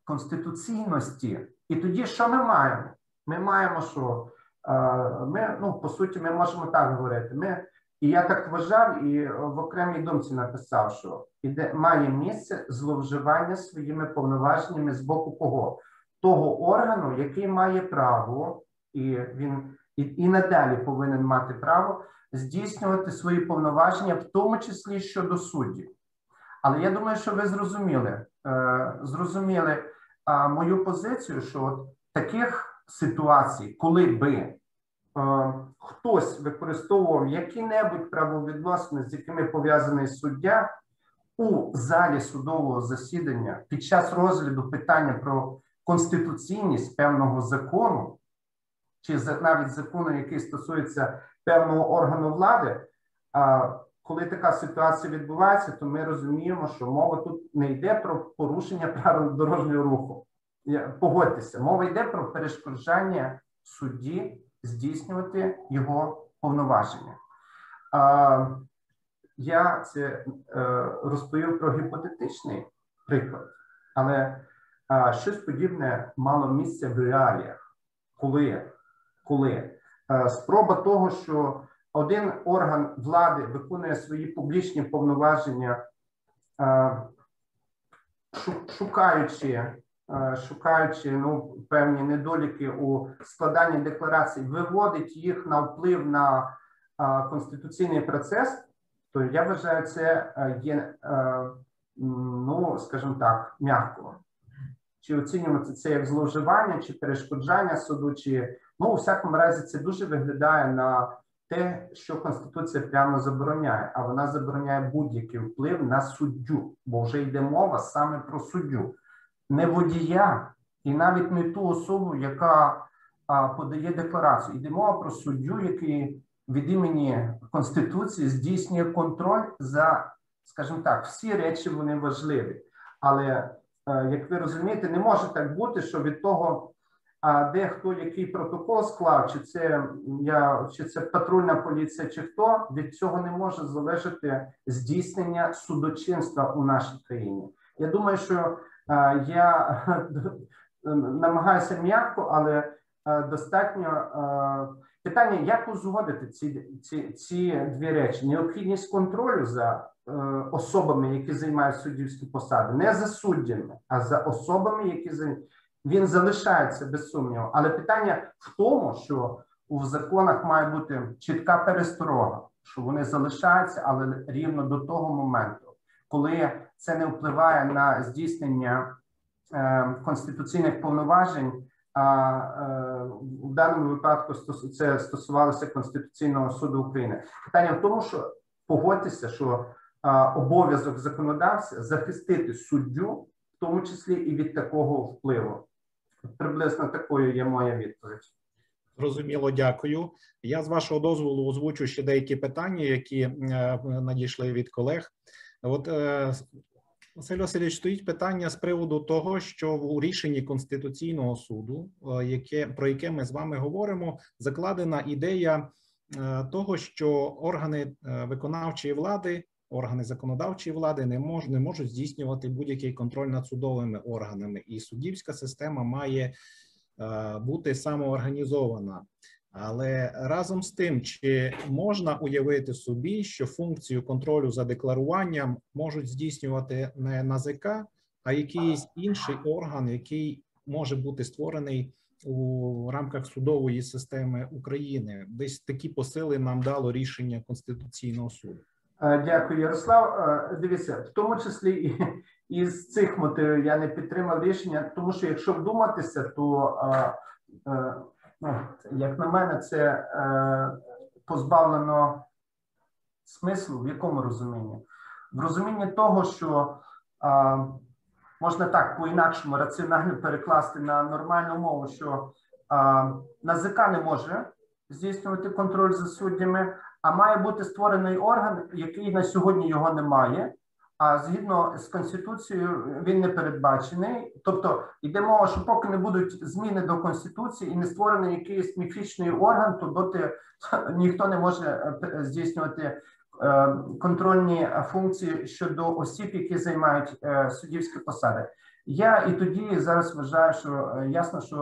конституційності. І тоді що ми маємо? Ми маємо, що а, ми, ну, по суті, ми можемо так говорити. Ми, і я так вважав, і в окремій думці написав, що іде, має місце зловживання своїми повноваженнями з боку кого? Того органу, який має право, і він і, і надалі повинен мати право здійснювати свої повноваження, в тому числі щодо суддів. Але я думаю, що ви зрозуміли, е, зрозуміли мою позицію, що от таких ситуацій, коли би е, хтось використовував які-небудь правовідносини, з якими пов'язаний суддя, у залі судового засідання під час розгляду питання про конституційність певного закону, чи навіть закону, який стосується певного органу влади, коли така ситуація відбувається, то ми розуміємо, що мова тут не йде про порушення правил дорожнього руху. Погодьтеся, мова йде про перешкоджання судді здійснювати його повноваження. Я це е, розповів про гіпотетичний приклад, але щось подібне мало місце в реаліях, коли, коли е, спроба того, що один орган влади виконує свої публічні повноваження, е, шукаючи, е, шукаючи ну, певні недоліки у складанні декларацій, виводить їх на вплив на конституційний процес, то я вважаю, це є, ну скажімо так, м'яко. Чи оцінювати це як зловживання, чи перешкоджання суду, чи ну у всякому разі це дуже виглядає на те, що Конституція прямо забороняє, а вона забороняє будь-який вплив на суддю, бо вже йде мова саме про суддю, не водія, і навіть не ту особу, яка а, подає декларацію. Йде мова про суддю, який від імені Конституції здійснює контроль за, скажімо так, всі речі вони важливі. Але як ви розумієте, не може так бути, що від того, де хто який протокол склав, чи це я, чи це патрульна поліція, чи хто від цього не може залежати здійснення судочинства у нашій країні. Я думаю, що е, я намагаюся м'яко, але е, достатньо е, питання, як узгодити ці, ці, ці дві речі: необхідність контролю за е, особами, які займають суддівські посади, не за суддями, а за особами, які за він залишається без сумніву. Але питання в тому, що у законах має бути чітка пересторога, що вони залишаються, але рівно до того моменту, коли це не впливає на здійснення е, конституційних повноважень. А е, в даному випадку це стосувалося Конституційного суду України. Питання в тому, що погодьтеся, що обов'язок законодавця захистити суддю, в тому числі і від такого впливу. Приблизно такою є моя відповідь. Зрозуміло, дякую. Я з вашого дозволу озвучу ще деякі питання, які е, надійшли від колег. От е, Василь Васильович, стоїть питання з приводу того, що у рішенні Конституційного суду, е, яке про яке ми з вами говоримо, закладена ідея е, того, що органи виконавчої влади, органи законодавчої влади не можуть не можуть здійснювати будь-який контроль над судовими органами, і суддівська система має е, бути самоорганізована. Але разом з тим, чи можна уявити собі, що функцію контролю за декларуванням можуть здійснювати не НАЗК, а якийсь інший орган, який може бути створений у рамках судової системи України. Десь такі посили нам дало рішення Конституційного суду. Е, Дякую, Ярослав. Е, Дивіться, в тому числі і із цих мотивів я не підтримав рішення, тому що якщо вдуматися, то е, ну, як на мене, це позбавлено смислу в якому розумінні? В розумінні того, що можна так по-інакшому раціонально перекласти на нормальну мову, що НАЗК не може здійснювати контроль за суддями, а має бути створений орган, який на сьогодні його немає. А згідно з конституцією він не передбачений. Тобто йде мова, що поки не будуть зміни до конституції і не створений якийсь міфічний орган, то доти ніхто не може е, здійснювати е, контрольні функції щодо осіб, які займають е, суддівські посади. Я і тоді зараз вважаю, що ясно, що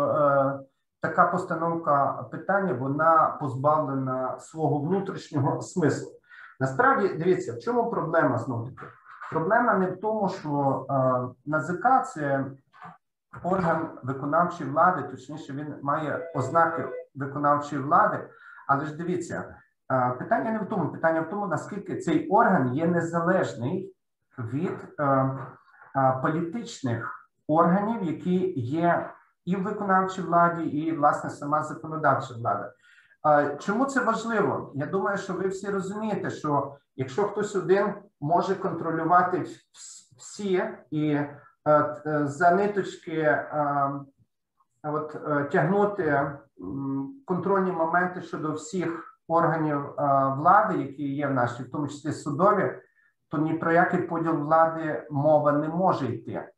така постановка питання вона позбавлена свого внутрішнього смислу. Насправді, дивіться, в чому проблема знову таки? Проблема не в тому, що е, НАЗК це орган виконавчої влади, точніше, він має ознаки виконавчої влади. Але ж дивіться, е, питання не в тому, питання в тому, наскільки цей орган є незалежний від е, політичних органів, які є і в виконавчій владі, і власне сама законодавча влада. Чому це важливо? Я думаю, що ви всі розумієте, що якщо хтось один може контролювати всі і е, е, за ниточки е, от, тягнути контрольні моменти щодо всіх органів влади, які є в нашій, в тому числі судові, то ні про який поділ влади мова не може йти.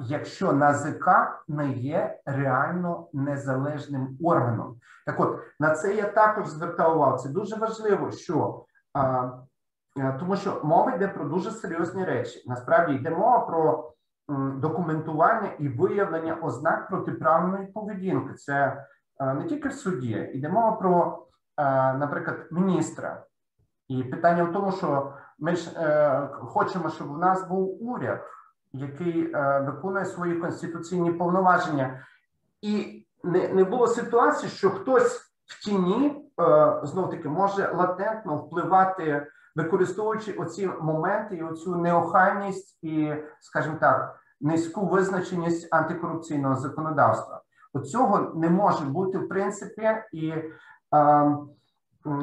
Якщо НАЗК не є реально незалежним органом, так от на це я також звертав увагу. Це дуже важливо, що е, тому що мова йде про дуже серйозні речі. Насправді йде мова про документування і виявлення ознак протиправної поведінки. Це е, не тільки в суді, йде мова про, е, наприклад, міністра. І питання в тому, що ми ж хочемо, щоб у нас був уряд, який е, виконує свої конституційні повноваження, і не, не було ситуації, що хтось в тіні е, знов таки може латентно впливати, використовуючи оці моменти і оцю неохайність і, скажімо так, низьку визначеність антикорупційного законодавства. От цього не може бути в принципі, і е,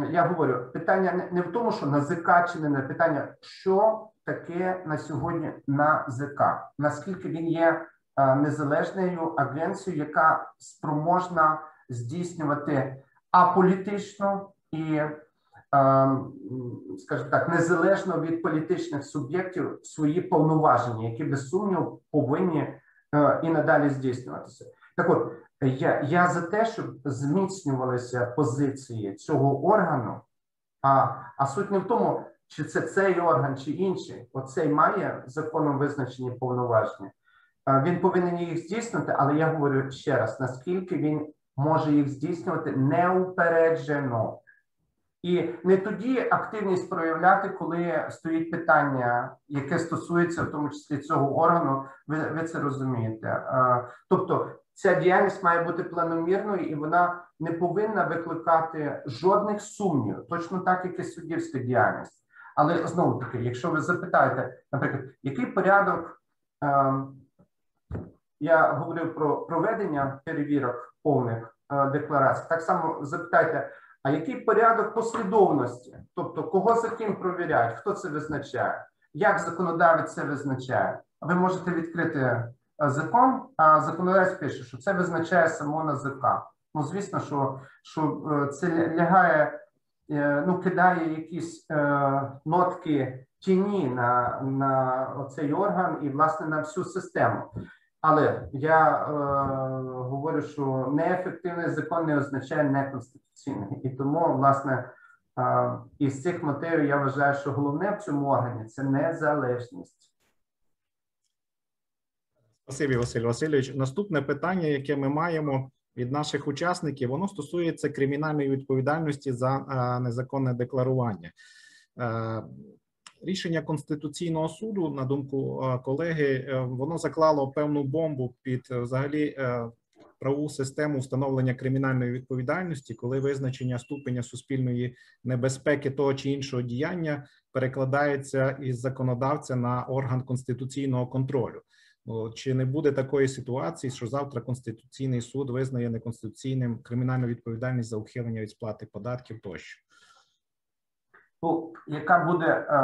я говорю, питання не, в тому, що НАЗК чи не на питання, що таке на сьогодні НАЗК, наскільки він є е, незалежною агенцією, яка спроможна здійснювати аполітично і, е, скажімо так, незалежно від політичних суб'єктів свої повноваження, які без сумніву повинні е, і надалі здійснюватися. Так от я, я за те, щоб зміцнювалися позиції цього органу, а, а суть не в тому, чи це цей орган, чи інший. Оцей має законом визначені повноваження. Е, Він повинен їх здійснити, але я говорю ще раз: наскільки він може їх здійснювати неупереджено. І не тоді активність проявляти, коли стоїть питання, яке стосується в тому числі цього органу, ви, ви це розумієте. Е, Тобто ця діяльність має бути планомірною і вона не повинна викликати жодних сумнівів, точно так, як і суддівська діяльність. Але знову таки, якщо ви запитаєте, наприклад, який порядок, е, я говорив про проведення перевірок повних е, декларацій, так само запитайте, а який порядок послідовності? Тобто, кого за ким провіряють, хто це визначає, як законодавець це визначає? Ви можете відкрити е, закон, а законодавець пише, що це визначає само НАЗК. Ну, звісно, що, що е, це лягає, ну, кидає якісь е, нотки тіні на, на цей орган і, власне, на всю систему. Але я е, говорю, що неефективний закон не означає неконституційний. І тому, власне, е, із цих мотивів я вважаю, що головне в цьому органі це незалежність. Спасибі, Василь Васильович. Наступне питання, яке ми маємо від наших учасників, воно стосується кримінальної відповідальності за е, незаконне декларування. Е, рішення конституційного суду, на думку е, колеги, воно заклало певну бомбу під взагалі правову систему встановлення кримінальної відповідальності, коли визначення ступеня суспільної небезпеки того чи іншого діяння перекладається із законодавця на орган конституційного контролю. Чи не буде такої ситуації, що завтра Конституційний суд визнає неконституційним кримінальну відповідальність за ухилення від сплати податків тощо? Ну, яка буде е,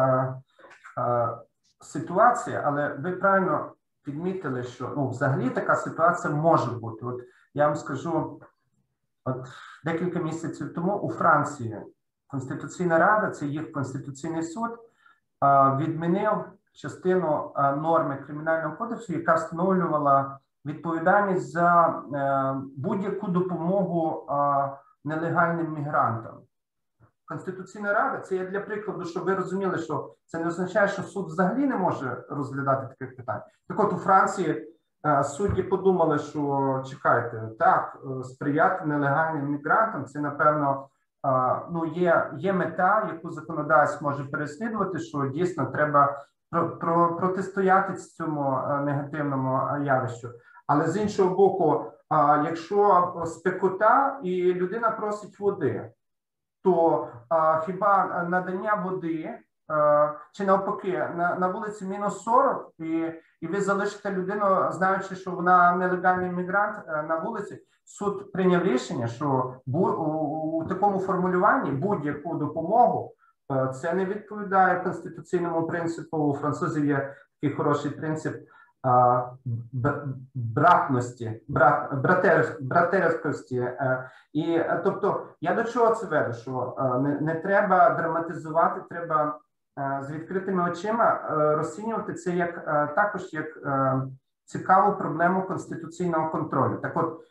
е, ситуація, але ви правильно підмітили, що ну, взагалі така ситуація може бути. От я вам скажу, от декілька місяців тому у Франції Конституційна Рада, це їх Конституційний суд, е, відмінив частину е, норми Кримінального кодексу, яка встановлювала відповідальність за е, будь-яку допомогу е, нелегальним мігрантам. Конституційна рада це є для прикладу, щоб ви розуміли, що це не означає, що суд взагалі не може розглядати таких питань. Так от у Франції судді подумали, що чекайте, так, сприяти нелегальним мігрантам, це напевно ну, є, є мета, яку законодавець може переслідувати, що дійсно треба про, про, протистояти цьому е, негативному е, явищу. Але з іншого боку, е, якщо спекота і людина просить води то хіба надання води чи навпаки на, на вулиці мінус 40, і, і ви залишите людину, знаючи, що вона нелегальний мігрант на вулиці, суд прийняв рішення, що у, у такому формулюванні будь-яку допомогу це не відповідає конституційному принципу. У французів є такий хороший принцип. Братності, брат, братер, братерськості, і тобто я до чого це веду? Що не, не треба драматизувати, треба з відкритими очима розцінювати це як також як цікаву проблему конституційного контролю. Так, от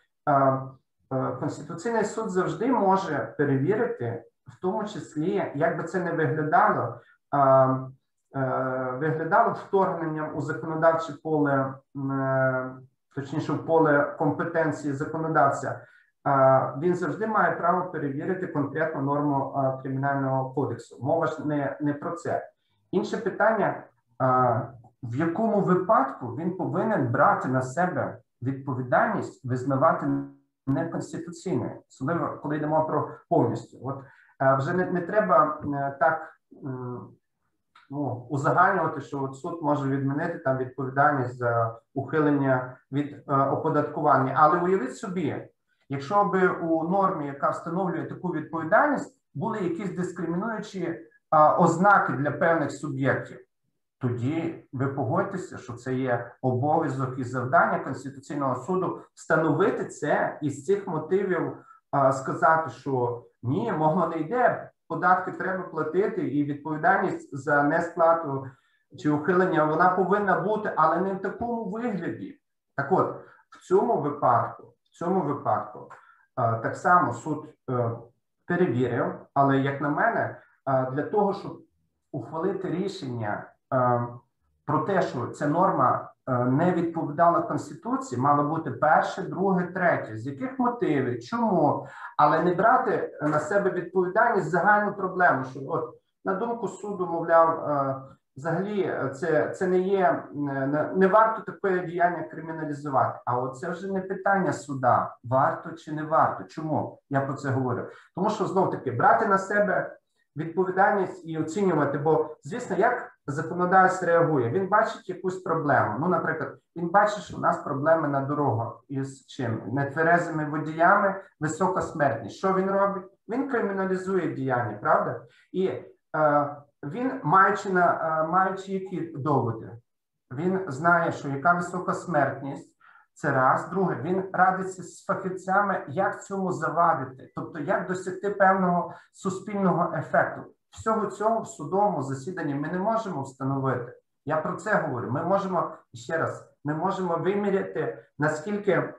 конституційний суд завжди може перевірити, в тому числі, як би це не виглядало. Виглядало вторгненням у законодавче поле, точніше, в поле компетенції законодавця, він завжди має право перевірити конкретну норму кримінального кодексу. Мова ж не, не про це. Інше питання: в якому випадку він повинен брати на себе відповідальність визнавати неконституційною, особливо коли йдемо про повністю. От вже не, не треба так ну, узагальнювати, що от суд може відмінити там відповідальність за ухилення від е, оподаткування. Але уявіть собі, якщо би у нормі, яка встановлює таку відповідальність, були якісь дискримінуючі е, ознаки для певних суб'єктів, тоді ви погодьтеся, що це є обов'язок і завдання Конституційного суду встановити це і з цих мотивів е, сказати, що ні, мова не йде податки треба платити, і відповідальність за несплату чи ухилення вона повинна бути, але не в такому вигляді. Так от, в цьому випадку, в цьому випадку, так само суд е, перевірив, але як на мене, для того, щоб ухвалити рішення е, про те, що ця норма Е, не відповідала конституції, мало бути перше, друге, третє. З яких мотивів? Чому? Але не брати на себе відповідальність загальну проблему. Що от на думку суду, мовляв, е, взагалі це це не є не варто таке діяння криміналізувати. А от це вже не питання суда: варто чи не варто. Чому я про це говорю? Тому що знов таки брати на себе відповідальність і оцінювати. Бо, звісно, як законодавець реагує, він бачить якусь проблему. Ну, наприклад, він бачить, що у нас проблеми на дорогах із чим нетверезими водіями, висока смертність. Що він робить? Він криміналізує діяння, правда? І е, він, маючи на е, маючи які доводи, він знає, що яка висока смертність. Це раз. Друге, він радиться з фахівцями, як цьому завадити, тобто як досягти певного суспільного ефекту. Всього цього в судовому засіданні ми не можемо встановити. Я про це говорю. Ми можемо ще раз, ми можемо виміряти наскільки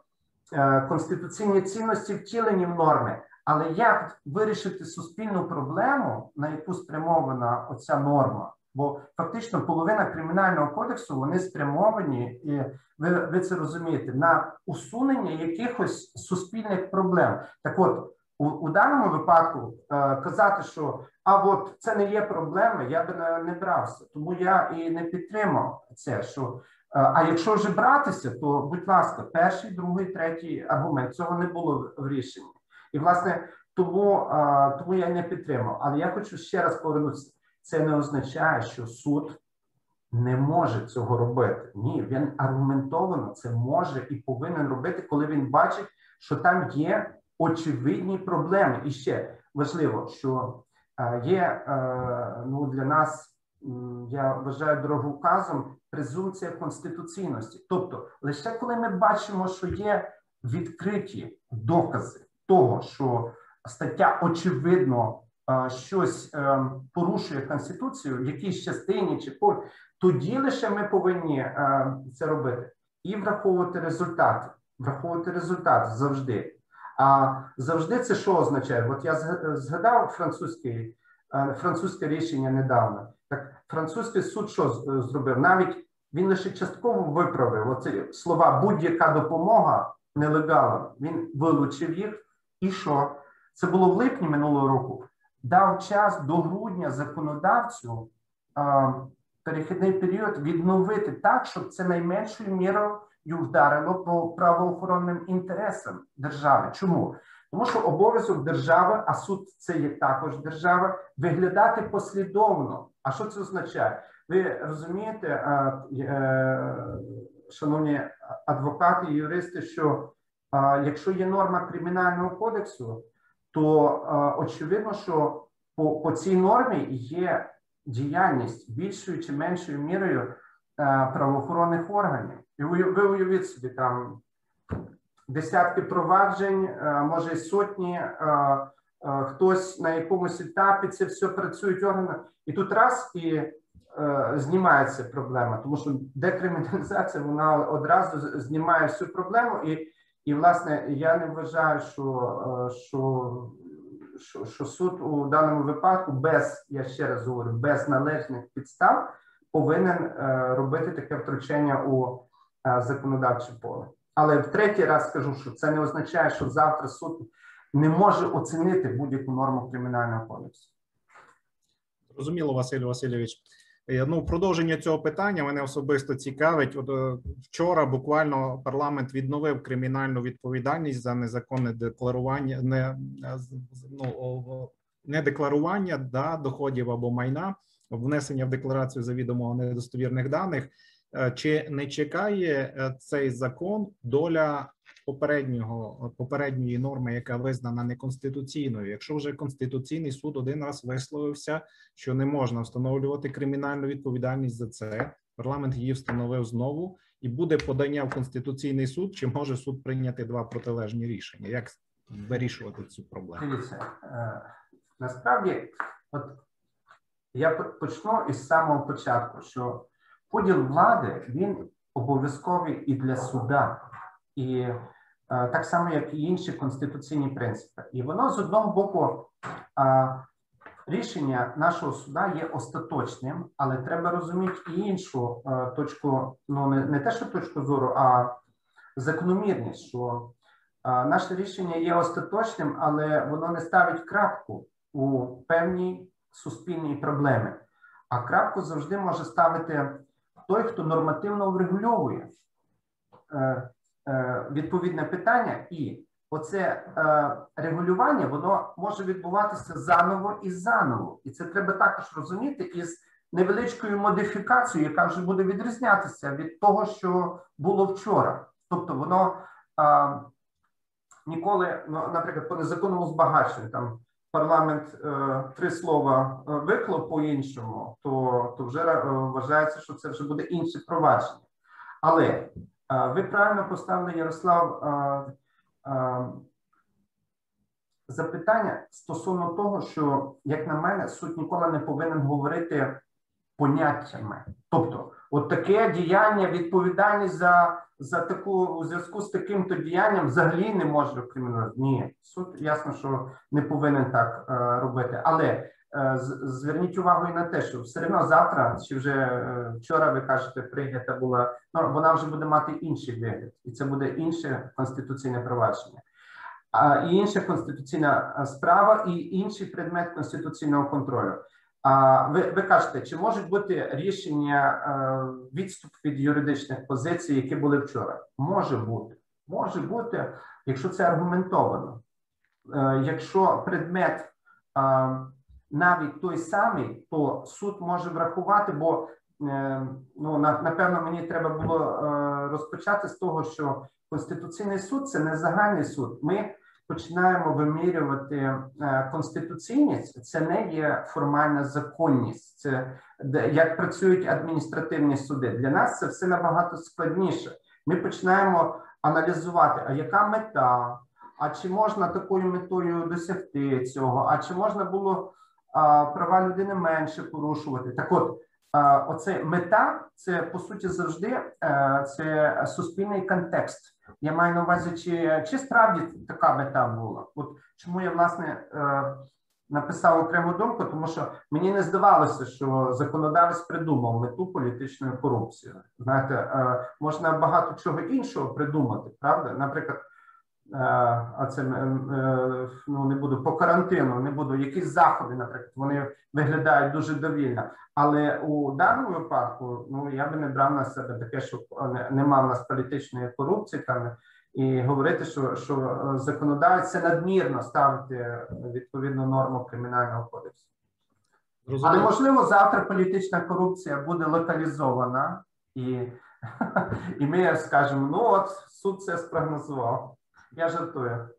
е, конституційні цінності втілені в норми, але як вирішити суспільну проблему, на яку спрямована оця норма? Бо фактично половина кримінального кодексу вони спрямовані, і ви, ви це розумієте, на усунення якихось суспільних проблем. Так, от у, у даному випадку е, казати, що а от це не є проблема, я би не, не брався. Тому я і не підтримав це. Що е, а якщо вже братися, то будь ласка, перший, другий, третій аргумент цього не було в рішенні, і власне тому, е, тому я не підтримав. Але я хочу ще раз повернутися. Це не означає, що суд не може цього робити. Ні, він аргументовано це може і повинен робити, коли він бачить, що там є очевидні проблеми. І ще важливо, що е, є е, ну для нас. Я вважаю дороговказом презумпція конституційності. Тобто, лише коли ми бачимо, що є відкриті докази того, що стаття очевидно щось порушує конституцію в якійсь частині, чи по тоді лише ми повинні це робити і враховувати результати. Враховувати результат завжди. А завжди це що означає? От я згадав французький, е, французьке рішення недавно. Так французький суд що зробив? Навіть він лише частково виправив оці слова будь-яка допомога нелегалам. Він вилучив їх. І що? Це було в липні минулого року. Дав час до грудня законодавцю перехідний період відновити так, щоб це найменшою мірою вдарило по правоохоронним інтересам держави. Чому? Тому що обов'язок держави, а суд це є також держава, виглядати послідовно. А що це означає? Ви розумієте, е, шановні адвокати і юристи, що якщо є норма кримінального кодексу, то очевидно, що по, по цій нормі є діяльність більшою чи меншою мірою правоохоронних органів. І ви, ви уявіть собі там десятки проваджень, е, може й сотні, е, е, хтось на якомусь етапі це все працюють органи, і тут раз і знімається проблема, тому що декриміналізація вона одразу знімає всю проблему, і і власне я не вважаю, що, що, що, що суд у даному випадку без я ще раз говорю, без належних підстав повинен робити таке втручання у законодавче поле. Але в третій раз скажу, що це не означає, що завтра суд не може оцінити будь-яку норму кримінального кодексу. Зрозуміло, Василь Васильович. Е, ну, продовження цього питання мене особисто цікавить. От е, вчора буквально парламент відновив кримінальну відповідальність за незаконне декларування, не е, ну, не декларування да, доходів або майна, внесення в декларацію завідомо недостовірних даних. Чи не чекає цей закон доля попереднього попередньої норми, яка визнана неконституційною? Якщо вже конституційний суд один раз висловився, що не можна встановлювати кримінальну відповідальність за це, парламент її встановив знову, і буде подання в конституційний суд, чи може суд прийняти два протилежні рішення? Як вирішувати цю проблему? Дивіться, е, насправді, от я почну із самого початку, що поділ влади він обов'язковий і для суда, і е, так само, як і інші конституційні принципи. І воно з одного боку е, рішення нашого суда є остаточним, але треба розуміти і іншу е, точку, ну не, не те, що точку зору, а закономірність, що наше рішення є остаточним, але воно не ставить крапку у певній суспільній проблемі. А крапку завжди може ставити той, хто нормативно врегульовує відповідне питання, і оце е, регулювання воно може відбуватися заново і заново. І це треба також розуміти із невеличкою модифікацією, яка вже буде відрізнятися від того, що було вчора. Тобто, воно ніколи, ну, наприклад, по незаконному збагаченню там парламент е, три слова е, виклав по-іншому, то то вже е, вважається, що це вже буде інше провадження. Але ви правильно поставили Ярослав запитання стосовно того, що, як на мене, суд ніколи не повинен говорити поняттями. Тобто, от таке діяння, відповідальність за за таку у зв'язку з таким то діянням взагалі не може криміналізувати. Ні, суд ясно, що не повинен так е, робити. Але зверніть увагу і на те, що все одно завтра, чи вже е, вчора ви кажете, прийнята була ну, вона вже буде мати інший вигляд, і це буде інше конституційне провадження. а, і інша конституційна справа, і інший предмет конституційного контролю. А ви ви кажете, чи можуть бути рішення відступ від юридичних позицій, які були вчора? Може бути, може бути, якщо це аргументовано. Якщо предмет навіть той самий, то суд може врахувати, бо е, ну напевно мені треба було е, розпочати з того, що конституційний суд це не загальний суд. Ми починаємо вимірювати е, конституційність, це не є формальна законність, це як працюють адміністративні суди. Для нас це все набагато складніше. Ми починаємо аналізувати, а яка мета, а чи можна такою метою досягти цього, а чи можна було права людини менше порушувати? Так, от оце мета, це по суті завжди е, це суспільний контекст. Я маю на увазі, чи чи справді така мета була? От чому я власне е, написав окрему думку, тому що мені не здавалося, що законодавець придумав мету політичної корупції. Знаєте, е, можна багато чого іншого придумати, правда? Наприклад, а це ну не буду по карантину, не буду якісь заходи, наприклад, вони виглядають дуже довільно. Але у даному випадку, ну я би не брав на себе таке, що не мав нас політичної корупції там і говорити, що що е, законодавець надмірно ставити відповідну норму кримінального кодексу. Розуміло. Але можливо завтра політична корупція буде локалізована, і і ми скажемо: ну от суд це спрогнозував. Я жартую.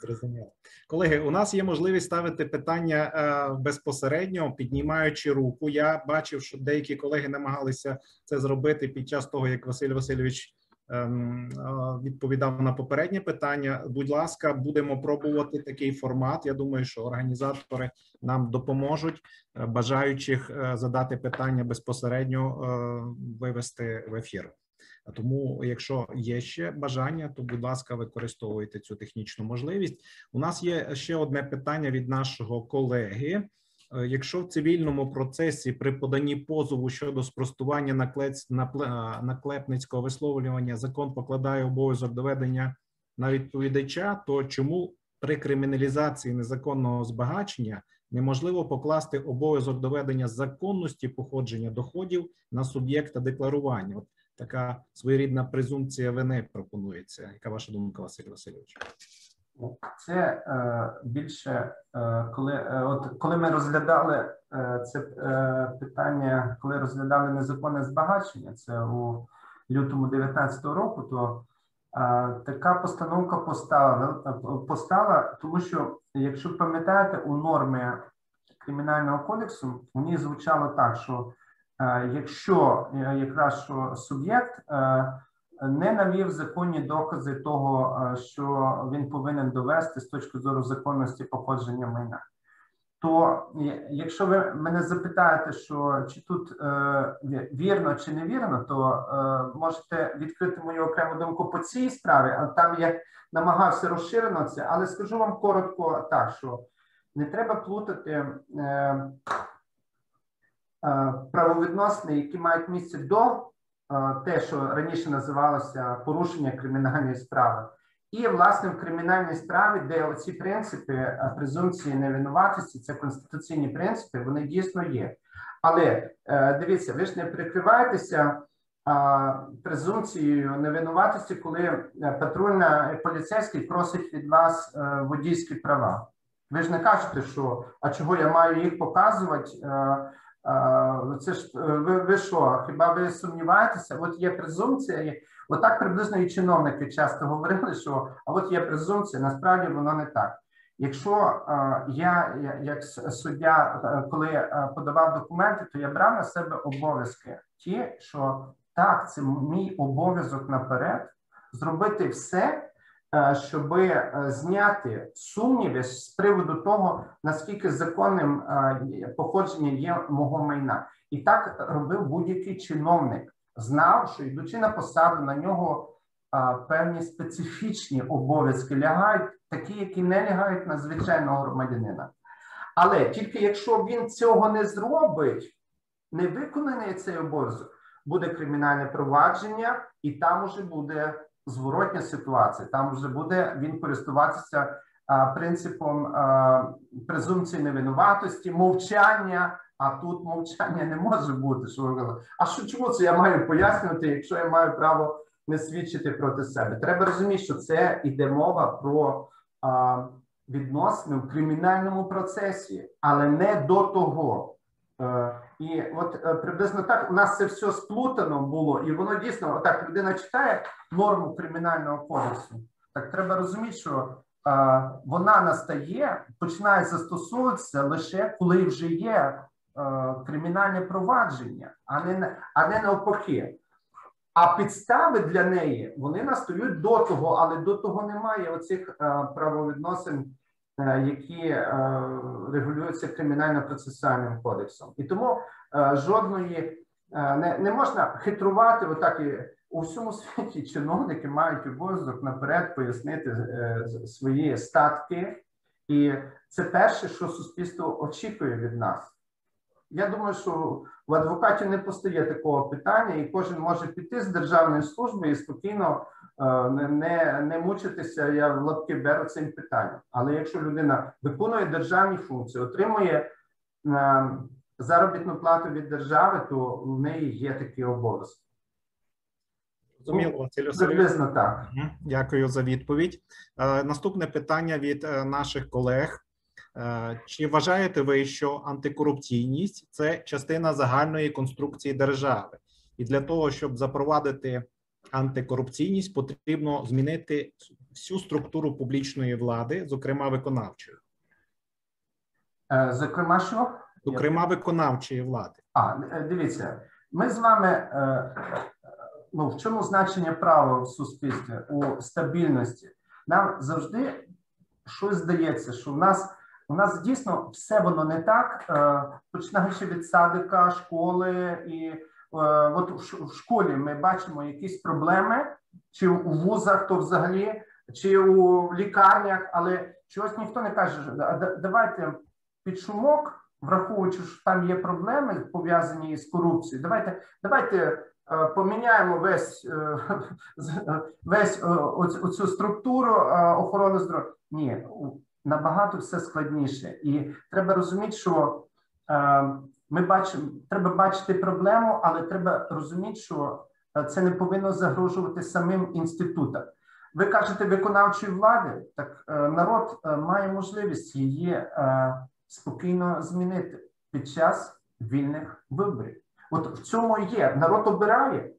Зрозуміло. Колеги, у нас є можливість ставити питання е, безпосередньо, піднімаючи руку. Я бачив, що деякі колеги намагалися це зробити під час того, як Василь Васильович ем, е, відповідав на попереднє питання. Будь ласка, будемо пробувати такий формат. Я думаю, що організатори нам допоможуть е, бажаючих е, задати питання безпосередньо е, вивести в ефір. Тому, якщо є ще бажання, то будь ласка, використовуйте цю технічну можливість. У нас є ще одне питання від нашого колеги. Е, якщо в цивільному процесі при поданні позову щодо спростування наклепницького висловлювання закон покладає обов'язок доведення на відповідача, то чому при криміналізації незаконного збагачення неможливо покласти обов'язок доведення законності походження доходів на суб'єкта декларування? От така своєрідна презумпція вини пропонується. Яка ваша думка, Василь Васильович? Це е, більше е, коли е, от коли ми розглядали е, це е, питання, коли розглядали незаконне збагачення, це у лютому 19 року, то е, така постановка постала постала, тому що, якщо пам'ятаєте, у нормі кримінального кодексу у ній звучало так, що якщо е, якраз суб'єкт е, не навів законні докази того, що він повинен довести з точки зору законності походження майна, то якщо ви мене запитаєте, що чи тут вірно чи не вірно, то можете відкрити мою окрему думку по цій справі, а там я намагався розширено це, але скажу вам коротко так, що не треба плутати. Е, правовідносини, які мають місце до е, те, що раніше називалося порушення кримінальної справи, і власне в кримінальній справі, де оці принципи е, презумпції невинуватості, це конституційні принципи, вони дійсно є. Але дивіться, ви ж не прикриваєтеся презумпцією невинуватості, коли патрульна поліцейський просить від вас водійські права. Ви ж не кажете, що а чого я маю їх показувати? Це ж е, ви, ви що? Хіба ви сумніваєтеся? От є презумпція, отак приблизно і чиновники часто говорили, що а от є презумпція, насправді воно не так. Якщо е, я, як суддя, е, коли подавав документи, то я брав на себе обов'язки, ті, що так, це мій обов'язок наперед, зробити все, щоб е, зняти сумніви з приводу того, наскільки законним е, походження є мого майна, і так робив будь-який чиновник, знав, що йдучи на посаду, на нього певні специфічні обов'язки лягають, такі, які не лягають на звичайного громадянина. Але тільки якщо він цього не зробить, не виконаний цей обов'язок, буде кримінальне провадження, і там уже буде зворотня ситуація. Там вже буде він користуватися принципом презумпції невинуватості, мовчання. А тут мовчання не може бути. Що ви казали. А що чому це я маю пояснювати, якщо я маю право не свідчити проти себе? Треба розуміти, що це йде мова про а, відносини в кримінальному процесі, але не до того. Е, і от е, приблизно так у нас це все сплутано було, і воно дійсно отак людина читає норму кримінального кодексу. Так треба розуміти, що е, вона настає, починає застосовуватися лише коли вже є кримінальне провадження, а не а не навпаки. А підстави для неї вони настають до того, але до того немає оцих правовідносин Е, які е, регулюються кримінально-процесуальним кодексом, і тому е, жодної не не можна хитрувати. Отак і у всьому світі чиновники мають обов'язок наперед пояснити свої статки, і це перше, що суспільство очікує від нас. Я думаю, що в адвокатів не постає такого питання, і кожен може піти з державної служби і спокійно Е, не не мучитися, я в лапки беру цим питанням. Але якщо людина виконує державні функції, отримує е, заробітну плату від держави, то в неї є такі обов'язки. Зрозуміло, Василь Приблизно так. Дякую за відповідь. Е, наступне питання від наших колег. Чи вважаєте ви, що антикорупційність це частина загальної конструкції держави? І для того, щоб запровадити антикорупційність потрібно змінити всю структуру публічної влади, зокрема виконавчої. Е, зокрема, що зокрема виконавчої влади. А е, дивіться, ми з вами е, ну в чому значення права в суспільстві у стабільності? Нам завжди щось здається, що в нас у нас дійсно все воно не так, починаючи від садика, школи і от в школі ми бачимо якісь проблеми, чи у вузах, то взагалі, чи у лікарнях, але чогось ніхто не каже, давайте під шумок, враховуючи, що там є проблеми пов'язані з корупцією. Давайте давайте е, поміняємо весь е, весь оцю структуру охорони здоров'я. Ні, набагато все складніше, і треба розуміти, що ми бачимо, треба бачити проблему, але треба розуміти, що е, це не повинно загрожувати самим інститутам. Ви кажете виконавчої влади, так е, народ е, має можливість її спокійно змінити під час вільних виборів. От в цьому є народ обирає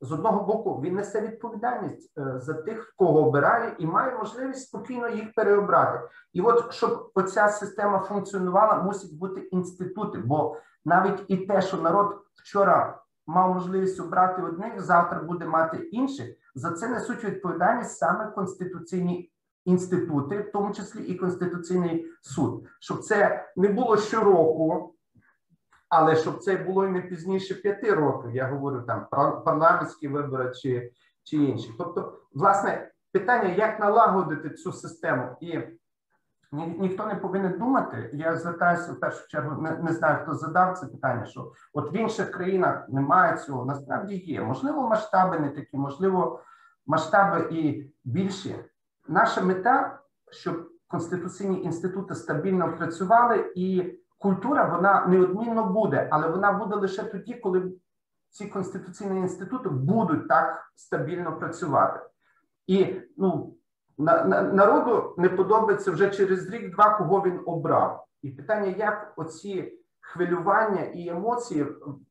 з одного боку, він несе відповідальність е, за тих, кого обирає, і має можливість спокійно їх переобрати. І от щоб оця система функціонувала, мусять бути інститути. Бо навіть і те, що народ вчора мав можливість обрати одних, завтра буде мати інших. За це несуть відповідальність саме конституційні інститути, в тому числі і конституційний суд, щоб це не було щороку. Але щоб це було і не пізніше п'яти років, я говорю там про парламентські вибори чи чи інші. Тобто, власне, питання, як налагодити цю систему, і ні, ніхто не повинен думати. Я звертаюся в першу чергу, не, не знаю, хто задав це питання, що от в інших країнах немає цього. Насправді є. Можливо, масштаби не такі, можливо, масштаби і більші. Наша мета, щоб конституційні інститути стабільно працювали і культура вона неодмінно буде, але вона буде лише тоді, коли ці конституційні інститути будуть так стабільно працювати. І ну, на, на, народу не подобається вже через рік-два, кого він обрав. І питання, як оці хвилювання і емоції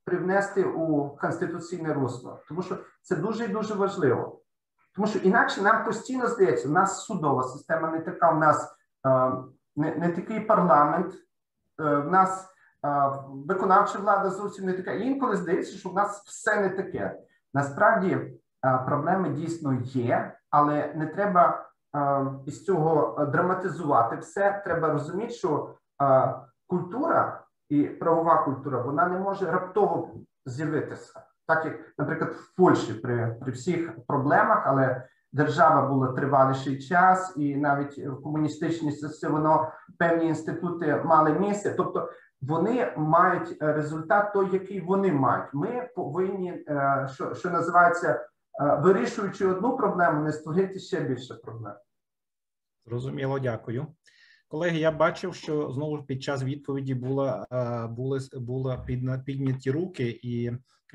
привнести у конституційне русло, тому що це дуже і дуже важливо. Тому що інакше нам постійно здається, у нас судова система не така, у нас е, не, не такий парламент, в нас виконавча влада зовсім не така. інколи здається, що в нас все не таке. Насправді проблеми дійсно є, але не треба із цього драматизувати все. Треба розуміти, що культура і правова культура вона не може раптово з'явитися, так як, наприклад, в Польщі при, при всіх проблемах, але держава була триваліший час, і навіть в комуністичній системі воно певні інститути мали місце. Тобто вони мають результат той, який вони мають. Ми повинні, е, що що називається вирішуючи одну проблему, не створити ще більше проблем. Зрозуміло, дякую. Колеги, я бачив, що знову під час відповіді була були була підняті руки, і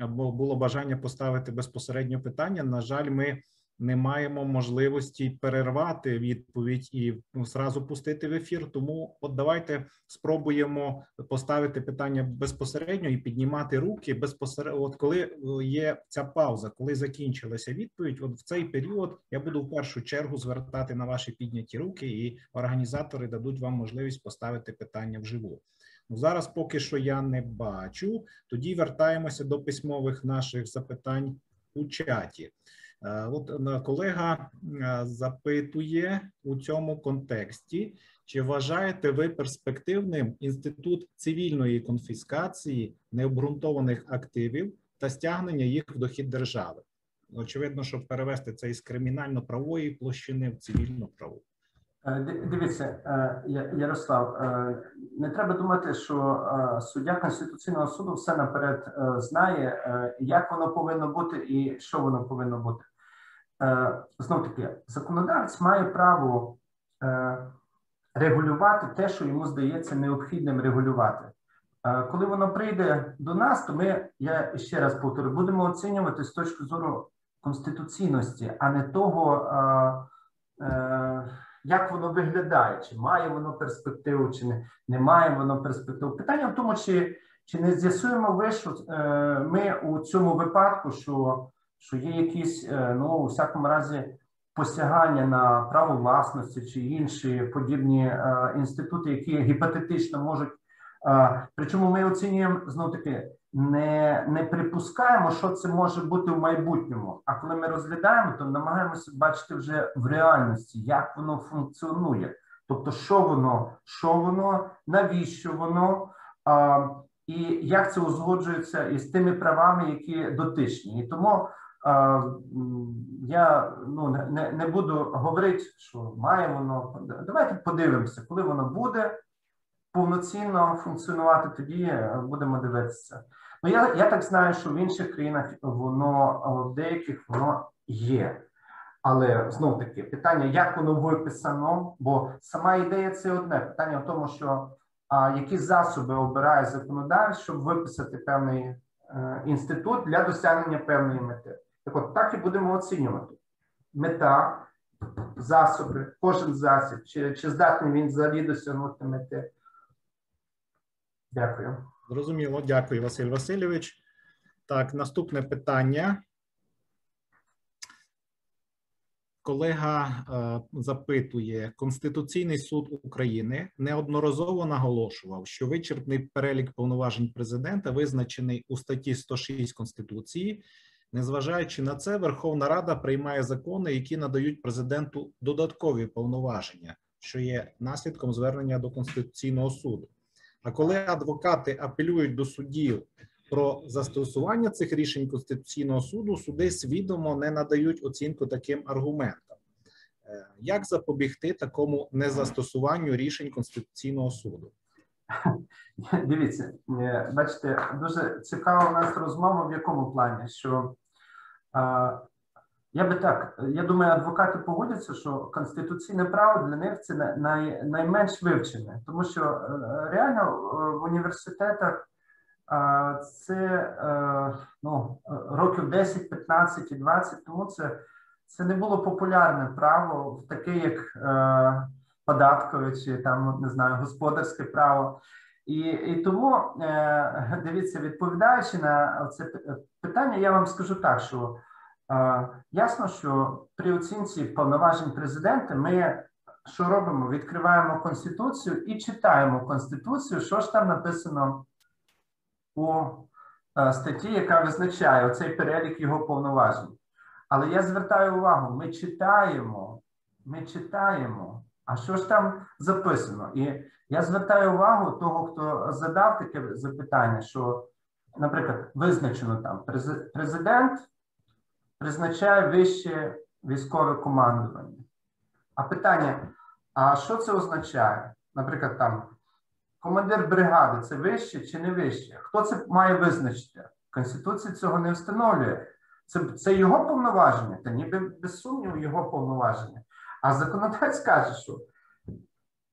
було бажання поставити безпосередньо питання. На жаль, ми не маємо можливості перервати відповідь і ну, зразу пустити в ефір. Тому от давайте спробуємо поставити питання безпосередньо і піднімати руки безпосередньо. От коли е, є ця пауза, коли закінчилася відповідь, от в цей період я буду в першу чергу звертати на ваші підняті руки, і організатори дадуть вам можливість поставити питання вживу. Ну, зараз поки що я не бачу. Тоді вертаємося до письмових наших запитань у чаті. Е, от е, колега е, запитує у цьому контексті, чи вважаєте ви перспективним інститут цивільної конфіскації необґрунтованих активів та стягнення їх в дохід держави? Очевидно, щоб перевести це із кримінально-правової площини в цивільну праву. Дивіться, Ярослав, не треба думати, що суддя Конституційного суду все наперед знає, як воно повинно бути і що воно повинно бути. Е, знов таки, законодавець має право е, регулювати те, що йому здається необхідним регулювати. Е, коли воно прийде до нас, то ми, я ще раз повторю, будемо оцінювати з точки зору конституційності, а не того, як воно виглядає, чи має воно перспективу, чи не, не має воно перспективу. Питання в тому, чи чи не з'ясуємо ви, що ми у цьому випадку, що що є якісь, е, ну у всякому разі, посягання на право власності чи інші подібні е, інститути, які гіпотетично можуть. Е, причому ми оцінюємо знов таки, не не припускаємо, що це може бути в майбутньому. А коли ми розглядаємо, то намагаємося бачити вже в реальності, як воно функціонує. Тобто, що воно, що воно, навіщо воно, а, і як це узгоджується із тими правами, які дотичні. І тому я ну, не не буду говорити, що має воно. Давайте подивимося, коли воно буде повноцінно функціонувати, тоді е, будемо дивитися. Ну я я так знаю, що в інших країнах воно в деяких воно є. Але знов таки питання, як воно виписано, бо сама ідея це одне питання в тому, що а, які засоби обирає законодавець, щоб виписати певний е, інститут для досягнення певної мети. Так от так і будемо оцінювати. Мета, засоби, кожен засіб, чи, чи здатний він взагалі досягнути мети. Дякую. Зрозуміло, дякую, Василь Васильович. Так, наступне питання. Колега е, запитує, Конституційний суд України неодноразово наголошував, що вичерпний перелік повноважень президента визначений у статті 106 Конституції Незважаючи на це, Верховна Рада приймає закони, які надають президенту додаткові повноваження, що є наслідком звернення до Конституційного суду. А коли адвокати апелюють до судів про застосування цих рішень Конституційного суду, суди свідомо не надають оцінку таким аргументам. Е, як запобігти такому незастосуванню рішень Конституційного суду? Дивіться, е, бачите, дуже цікава у нас розмова в якому плані, що я би так, я думаю, адвокати погодяться, що конституційне право для них це най, найменш вивчене, тому що е, реально е, в університетах це е, ну, років 10, 15 і 20 тому це це не було популярне право, таке як податкове чи там не знаю господарське право. І і тому дивіться, відповідаючи на це питання, я вам скажу так, що ясно, що при оцінці повноважень президента ми що робимо? Відкриваємо конституцію і читаємо конституцію, що ж там написано у е, статті, яка визначає оцей перелік його повноважень. Але я звертаю увагу: ми читаємо, ми читаємо. А що ж там записано? І я звертаю увагу того, хто задав таке запитання, що, наприклад, визначено там президент призначає вище військове командування. А питання: а що це означає? Наприклад, там командир бригади це вище чи не вище? Хто це має визначити? Конституція цього не встановлює. Це це його повноваження, та ніби без сумніву його повноваження. А законодавець каже, що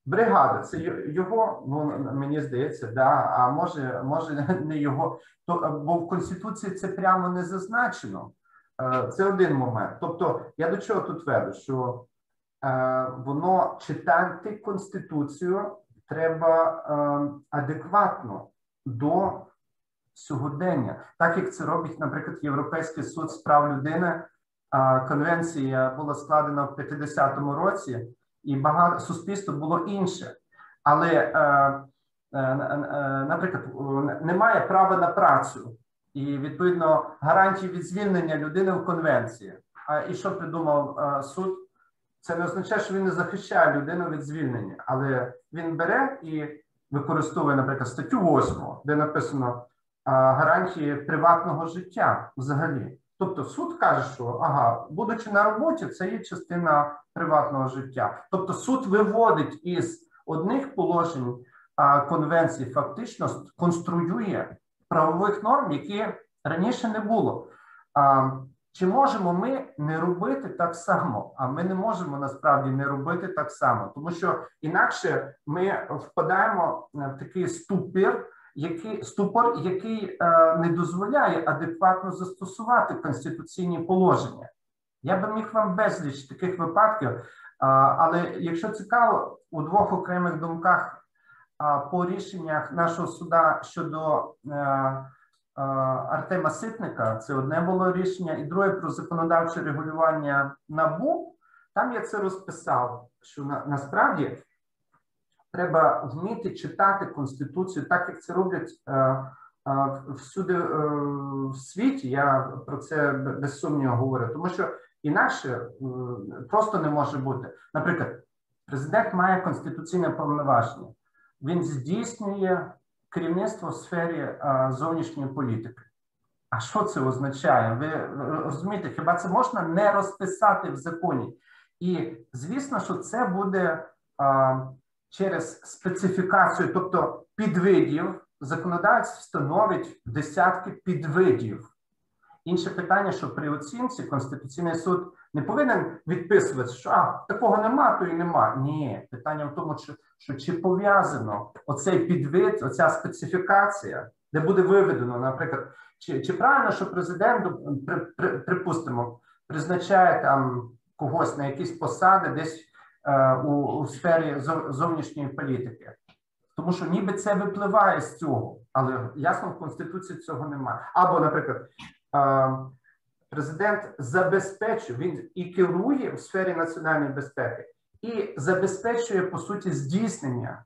бригада це його, ну мені здається, да, а може, може не його. То, бо в Конституції це прямо не зазначено. Е, це один момент. Тобто, я до чого тут веду, що е, воно читати Конституцію треба е, адекватно до сьогодення, так як це робить, наприклад, Європейський суд з прав людини. Конвенція була складена в 50-му році, і багато суспільство було інше. Але, наприклад, немає права на працю і відповідно гарантії від звільнення людини в конвенції. А і що придумав суд? Це не означає, що він не захищає людину від звільнення, але він бере і використовує, наприклад, статтю 8, де написано гарантії приватного життя взагалі. Тобто суд каже, що ага, будучи на роботі, це є частина приватного життя. Тобто суд виводить із одних положень а, конвенції, фактично конструює правових норм, які раніше не було. А, Чи можемо ми не робити так само? А ми не можемо насправді не робити так само, тому що інакше ми впадаємо в такий ступір який ступор, який е, не дозволяє адекватно застосувати конституційні положення. Я би міг вам безліч таких випадків, е, але якщо цікаво, у двох окремих думках е, по рішеннях нашого суда щодо е, е, Артема Ситника, це одне було рішення, і друге про законодавче регулювання набу. Там я це розписав, що на, насправді треба вміти читати конституцію, так як це роблять е, е, всюди е, в світі. Я про це без сумніву говорю, тому що інакше просто не може бути. Наприклад, президент має конституційне повноваження, він здійснює керівництво в сфері зовнішньої політики. А що це означає? Ви розумієте, хіба це можна не розписати в законі? І звісно, що це буде через специфікацію, тобто підвидів, законодавець встановить десятки підвидів. Інше питання, що при оцінці Конституційний суд не повинен відписувати, що а, такого нема, то і нема. Ні, питання в тому, що, що чи пов'язано оцей підвид, оця специфікація, де буде виведено, наприклад, чи чи правильно, що президент, при, при, припустимо, призначає там когось на якісь посади, десь Е, у, у сфері зовнішньої політики, тому що ніби це випливає з цього, але ясно в конституції цього немає. Або, наприклад, президент забезпечує він і керує у сфері національної безпеки, і забезпечує по суті здійснення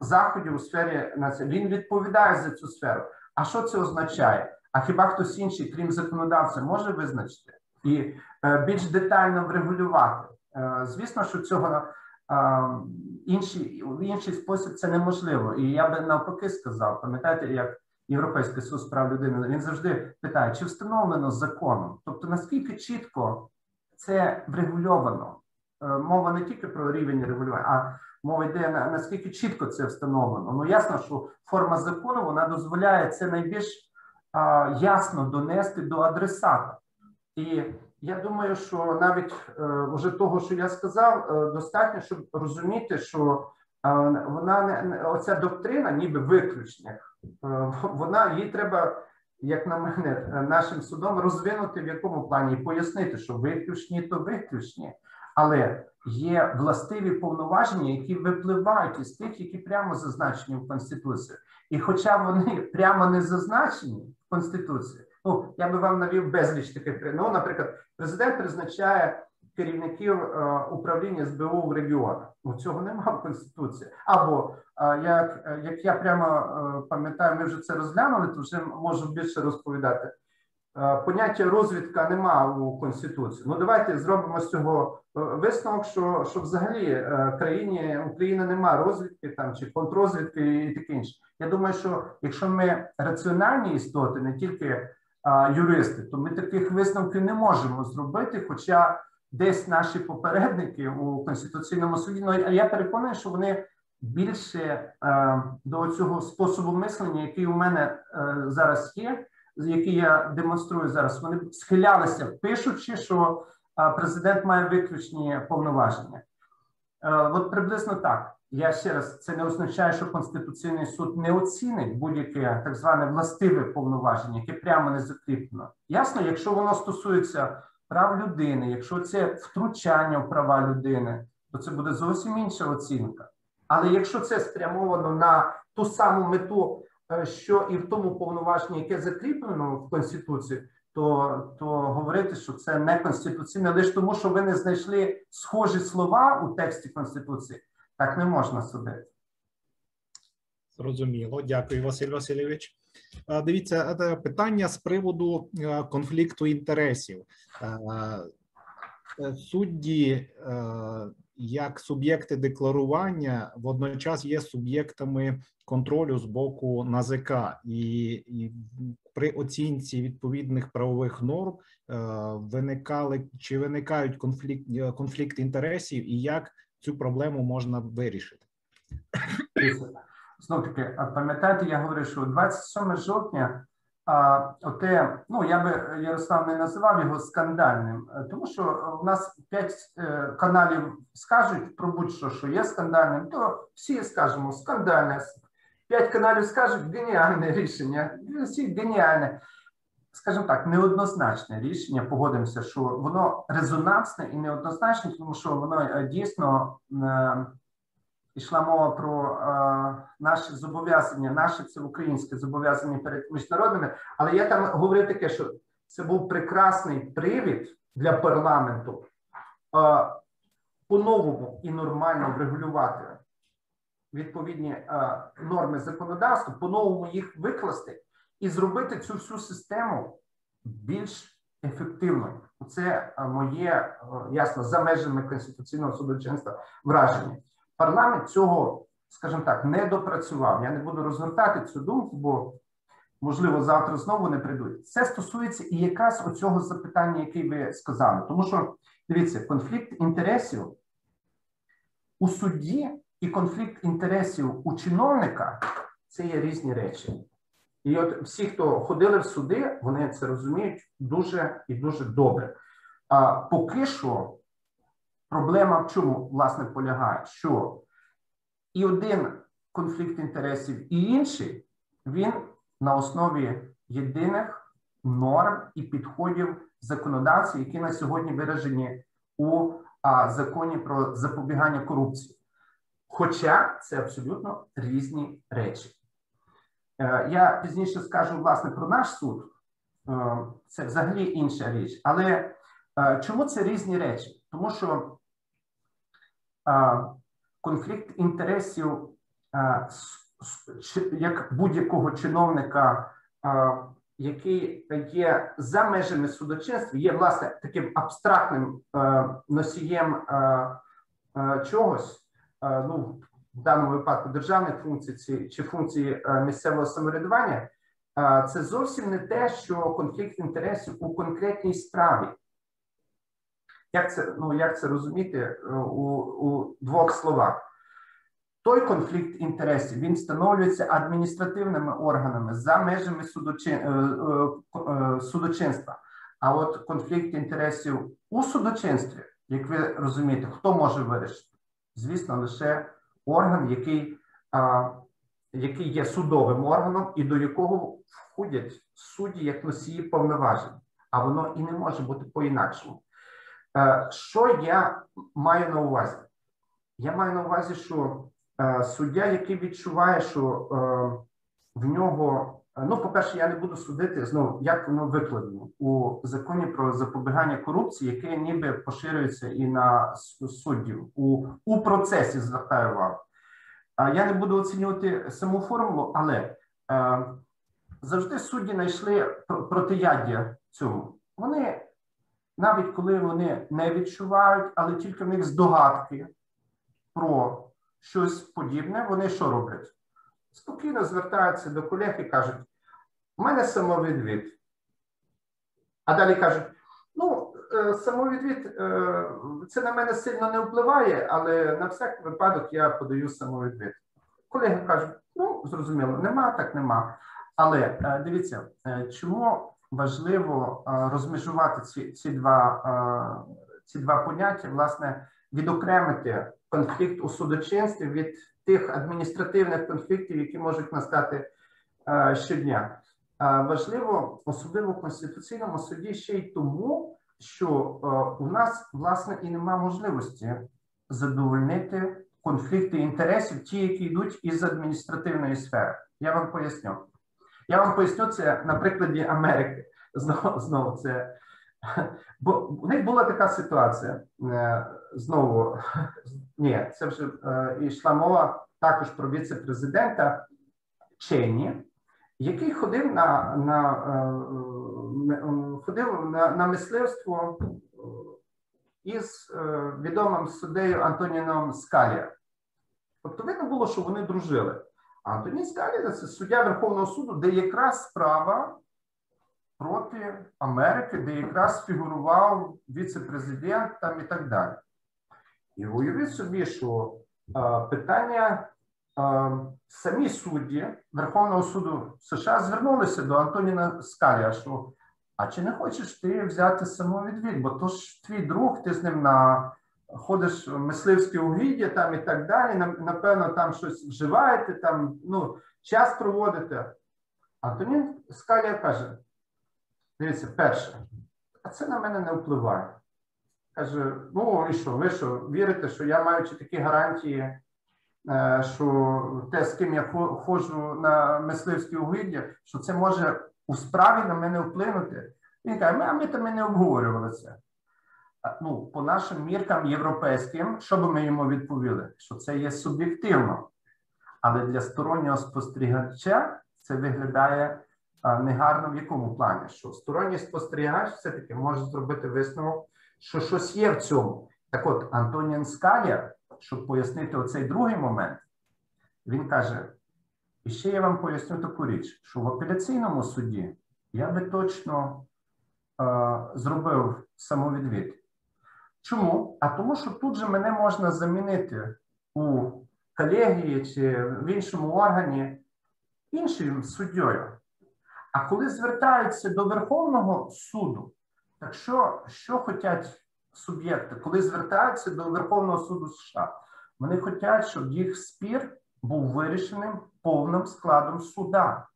заходів у сфері національної. Він відповідає за цю сферу. А що це означає? А хіба хтось інший, крім законодавця, може визначити і е, більш детально врегулювати? Е, звісно, що цього е, інший, в інший спосіб це неможливо. І я би навпаки сказав, пам'ятаєте, як Європейський суд з прав людини він завжди питає, чи встановлено законом, тобто наскільки чітко це врегульовано. Е, мова не тільки про рівень регулювання, а мова йде на наскільки чітко це встановлено. Ну ясно, що форма закону вона дозволяє це найбільш а, ясно донести до адресата. І я думаю, що навіть е, вже того, що я сказав, е, достатньо, щоб розуміти, що вона не оця доктрина, ніби виключних, вона їй треба, як на мене, нашим судом розвинути в якому плані і пояснити, що виключні то виключні, але є властиві повноваження, які випливають із тих, які прямо зазначені в конституції, і хоча вони прямо не зазначені в конституції. Ну, я би вам навів безліч таких. Ну, наприклад, президент призначає керівників е, управління СБУ в регіонах. Ну, цього немає в Конституції. Або е, як як я прямо е, пам'ятаю, ми вже це розглянули, то вже можу більше розповідати. Е, поняття розвідка нема у Конституції. Ну, давайте зробимо з цього е, висновок, що що взагалі е, країні Україна немає розвідки там чи контрозвідки і таке інше. Я думаю, що якщо ми раціональні істоти, не тільки юристи, то ми таких висновків не можемо зробити. Хоча десь наші попередники у конституційному суді, ну я переконаний, що вони більше е, до цього способу мислення, який у мене е, зараз є, які я демонструю зараз, вони схилялися, пишучи, що президент має виключні повноваження. От приблизно так. Я ще раз це не означає, що Конституційний суд не оцінить будь-яке так зване властиве повноваження, яке прямо не закріплено. Ясно, якщо воно стосується прав людини, якщо це втручання в права людини, то це буде зовсім інша оцінка. Але якщо це спрямовано на ту саму мету, е, що і в тому повноваженні, яке закріплено в Конституції, то то говорити, що це не конституційне, лише тому, що ви не знайшли схожі слова у тексті Конституції, так не можна судити. Зрозуміло, дякую, Василь Васильович. Дивіться, е, питання з приводу е, конфлікту інтересів. Судді як суб'єкти декларування водночас є суб'єктами контролю з боку НАЗК, і, і при оцінці відповідних правових норм е, виникали чи виникають конфлікт е, конфлікт інтересів, і як цю проблему можна вирішити? Знову таки, пам'ятаєте, я говорив, що 27 жовтня а оте, ну я би Ярослав не називав його скандальним, е, тому що в нас п'ять е, каналів скажуть про будь-що, що є скандальним, то всі скажемо скандальне. П'ять каналів скажуть геніальне рішення. Всі геніальне, скажімо так, неоднозначне рішення. Погодимося, що воно резонансне і неоднозначне, тому що воно е, дійсно йшла мова про е, наші зобов'язання, наше це українське зобов'язання перед міжнародними. Але я там говорив таке, що це був прекрасний привід для парламенту е, по-новому і нормально врегулювати відповідні е, норми законодавства, по-новому їх викласти і зробити цю всю систему більш ефективною. Це моє ясно за межами конституційного судочинства враження. Парламент цього, скажімо так, не допрацював. Я не буду розгортати цю думку, бо можливо завтра знову не прийдуть. Це стосується і якраз оцього запитання, яке ви сказали. Тому що дивіться, конфлікт інтересів у суді і конфлікт інтересів у чиновника це є різні речі. І от всі, хто ходили в суди, вони це розуміють дуже і дуже добре. А поки що Проблема в чому власне полягає? Що і один конфлікт інтересів, і інший, він на основі єдиних норм і підходів законодавців, які на сьогодні виражені у а, законі про запобігання корупції. Хоча це абсолютно різні речі. Е, я пізніше скажу власне про наш суд, е, це взагалі інша річ. Але е, чому це різні речі? Тому що конфлікт інтересів як будь-якого чиновника, який є за межами судочинства, є власне таким абстрактним носієм чогось, ну в даному випадку державних функцій чи функції місцевого самоврядування, це зовсім не те, що конфлікт інтересів у конкретній справі. Як це ну, як це розуміти е, у, у двох словах? Той конфлікт інтересів він встановлюється адміністративними органами за межами судочин, е, е, судочинства. А от конфлікт інтересів у судочинстві, як ви розумієте, хто може вирішити? Звісно, лише орган, який який є судовим органом, і до якого входять судді як носії повноважень, а воно і не може бути по-інакшому. Е, що я маю на увазі? Я маю на увазі, що е, суддя, який відчуває, що е, в нього, ну, по-перше, я не буду судити знову, як воно викладено у законі про запобігання корупції, яке ніби поширюється і на суддів у у процесі, звертаю увагу. Я не буду оцінювати саму формулу, але завжди судді знайшли протияддя цьому. Вони навіть коли вони не відчувають, але тільки в них здогадки про щось подібне, вони що роблять? Спокійно звертаються до колег і кажуть: у мене самовідвід. А далі кажуть: ну, е, самовідвід е, це на мене сильно не впливає, але на всяк випадок я подаю самовідвід. Колеги кажуть, ну, зрозуміло, нема, так нема. Але е, дивіться, чому важливо е, розмежувати ці, ці два е, ці два поняття, власне, відокремити конфлікт у судочинстві від тих адміністративних конфліктів, які можуть настати е, щодня. Важливо, особливо в конституційному суді, ще й тому, що у нас власне і немає можливості задовольнити конфлікти інтересів, ті, які йдуть із адміністративної сфери. Я вам поясню. Я вам поясню це на прикладі Америки. Знову знову це бо у них була така ситуація. е, Знову ні, це вже е, йшла мова також про віце-президента Чені, який ходив на на е, ходив на, на мисливство із відомим суддею Антоніном Скалія. Тобто видно було, що вони дружили. А Антонін це суддя Верховного суду, де якраз справа проти Америки, де якраз фігурував віце-президент там і так далі. І уявіть собі, що е, питання е, самі судді Верховного суду США звернулися до Антоніна Скалія, що а чи не хочеш ти взяти самовідвід? Бо то ж твій друг, ти з ним на ходиш в мисливське угіддя там і так далі. Напевно, там щось вживаєте, там ну, час проводите. Антонін Скалія каже: дивіться, перше, а це на мене не впливає. Каже: ну і що, ви що, вірите, що я маючи такі гарантії, е, що те, з ким я ходжу на мисливські угіддя, що це може у справі на мене вплинути. Він каже, а ми там і не обговорювали це. Ну, по нашим міркам європейським, що би ми йому відповіли? Що це є суб'єктивно. Але для стороннього спостерігача це виглядає негарно в якому плані? Що сторонній спостерігач все-таки може зробити висновок, що щось є в цьому. Так от, Антонін Скалія, щоб пояснити оцей другий момент, він каже: і ще я вам поясню таку річ, що в апеляційному суді я би точно е, зробив самовідвід. Чому? А тому, що тут же мене можна замінити у колегії чи в іншому органі іншим суддєю. А коли звертаються до Верховного суду, так що, що хочуть суб'єкти, коли звертаються до Верховного суду США, вони хочуть, щоб їх спір був вирішеним повним складом суда.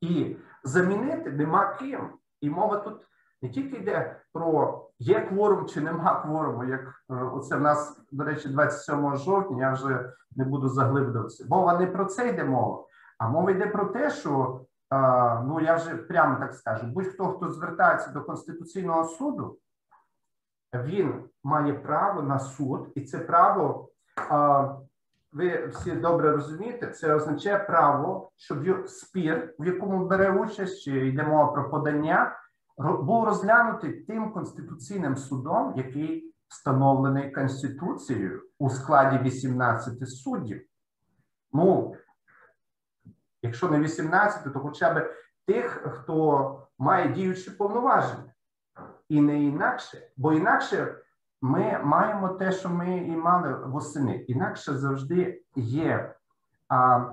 І замінити нема ким. І мова тут не тільки йде про є кворум чи нема кворуму, як е, оце в нас, до речі, 27 жовтня, я вже не буду заглиблюватися. Мова не про це йде мова, а мова йде про те, що е, ну я вже прямо так скажу: будь-хто, хто звертається до Конституційного суду, він має право на суд, і це право. е, ви всі добре розумієте, це означає право, щоб спір, в якому бере участь, чи йде мова про подання, був розглянутий тим конституційним судом, який встановлений Конституцією у складі 18 суддів. Ну, якщо не 18, то хоча б тих, хто має діючі повноваження. І не інакше, бо інакше ми маємо те, що ми і мали восени. Інакше завжди є а,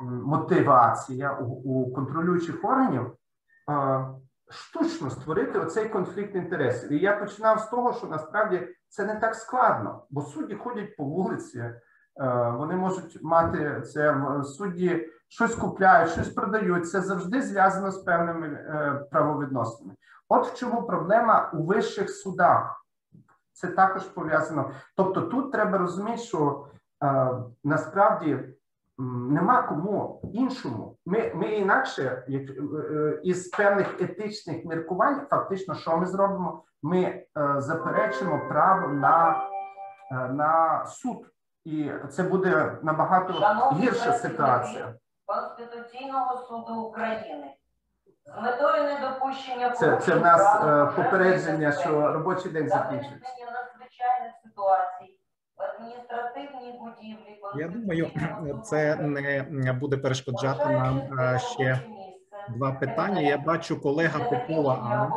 мотивація у, у контролюючих органів а, штучно створити оцей конфлікт інтересів. І я починав з того, що насправді це не так складно, бо судді ходять по вулиці, е, вони можуть мати це судді, щось купляють, щось продають. Це завжди зв'язано з певними е, правовідносинами. От в чому проблема у вищих судах. Це також пов'язано. Тобто, тут треба розуміти, що е, насправді нема кому іншому. Ми, ми інакше, як е, е, із певних етичних міркувань, фактично, що ми зробимо? Ми е, заперечимо право на, е, на суд, і це буде набагато Шановні гірша ситуація. Конституційного суду України з метою недопущення Це, це в нас попередження, що робочий день виникнення надзвичайних ситуацій в адміністративній будівлі. Я думаю, це не буде перешкоджати нам е, ще два питання. Я бачу колега Попова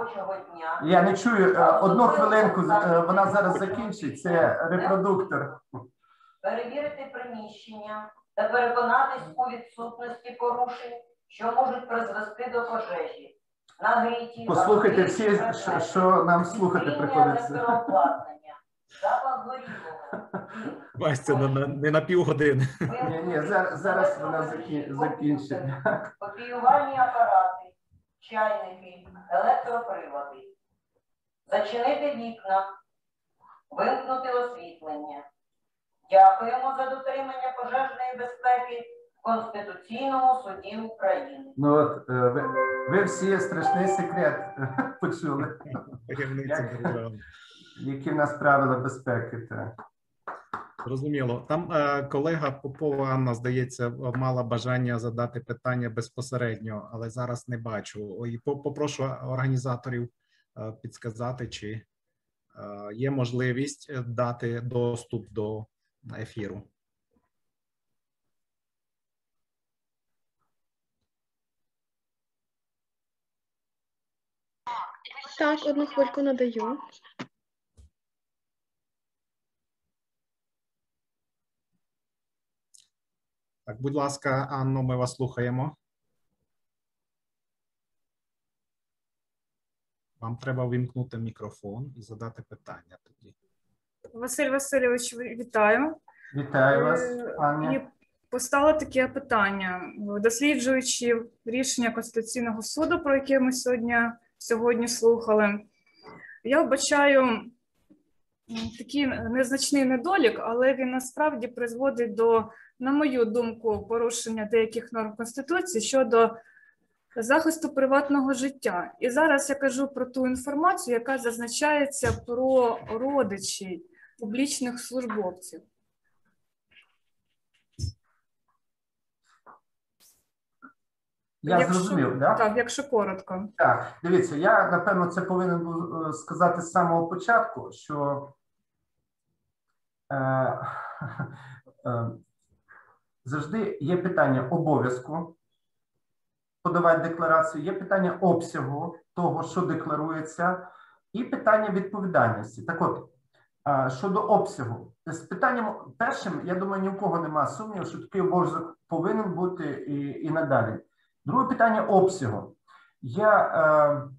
Я не чую е, одну хвилинку. е, Вона зараз закінчить. Це репродуктор. Перевірити приміщення та переконатись у відсутності порушень що можуть призвести до пожежі. Нагріті, Послухайте всі, що, що нам слухати приходиться. На- на- не на півгодини. Ні, ні, зараз, зараз вона закі- закінчить. копіювальні апарати, чайники, електроприлади. Зачинити вікна, вимкнути освітлення. Дякуємо за дотримання пожежної безпеки в Конституційному суді України. Ну от е, ви, ви всі страшний секрет почули, держави. Які в нас правила безпеки. Так. Зрозуміло. Там е, колега Попова Анна, здається, мала бажання задати питання безпосередньо, але зараз не бачу. По- попрошу організаторів е, підсказати, чи е, є можливість дати доступ до ефіру. Так, одну хвильку надаю. Так, будь ласка, Анно, ми вас слухаємо. Вам треба вимкнути мікрофон і задати питання тоді. Василь Васильович, вітаю. Вітаю вас, Е, Аня. І постало таке питання. Досліджуючи рішення Конституційного суду, про яке ми сьогодні, сьогодні слухали, я вбачаю такий незначний недолік, але він насправді призводить до, на мою думку, порушення деяких норм Конституції щодо захисту приватного життя. І зараз я кажу про ту інформацію, яка зазначається про родичів публічних службовців. Я Якщо- зрозумів, да? Так, якщо коротко. Так, дивіться, я напевно це повинен був е, сказати з самого початку, що е, е, завжди є питання обов'язку подавати декларацію, є питання обсягу того, що декларується, і питання відповідальності. Так от, щодо обсягу, з питанням першим, я думаю, ні в кого немає сумніву, що такий обов'язок повинен бути і, і надалі. Друге питання обсягу. Я е,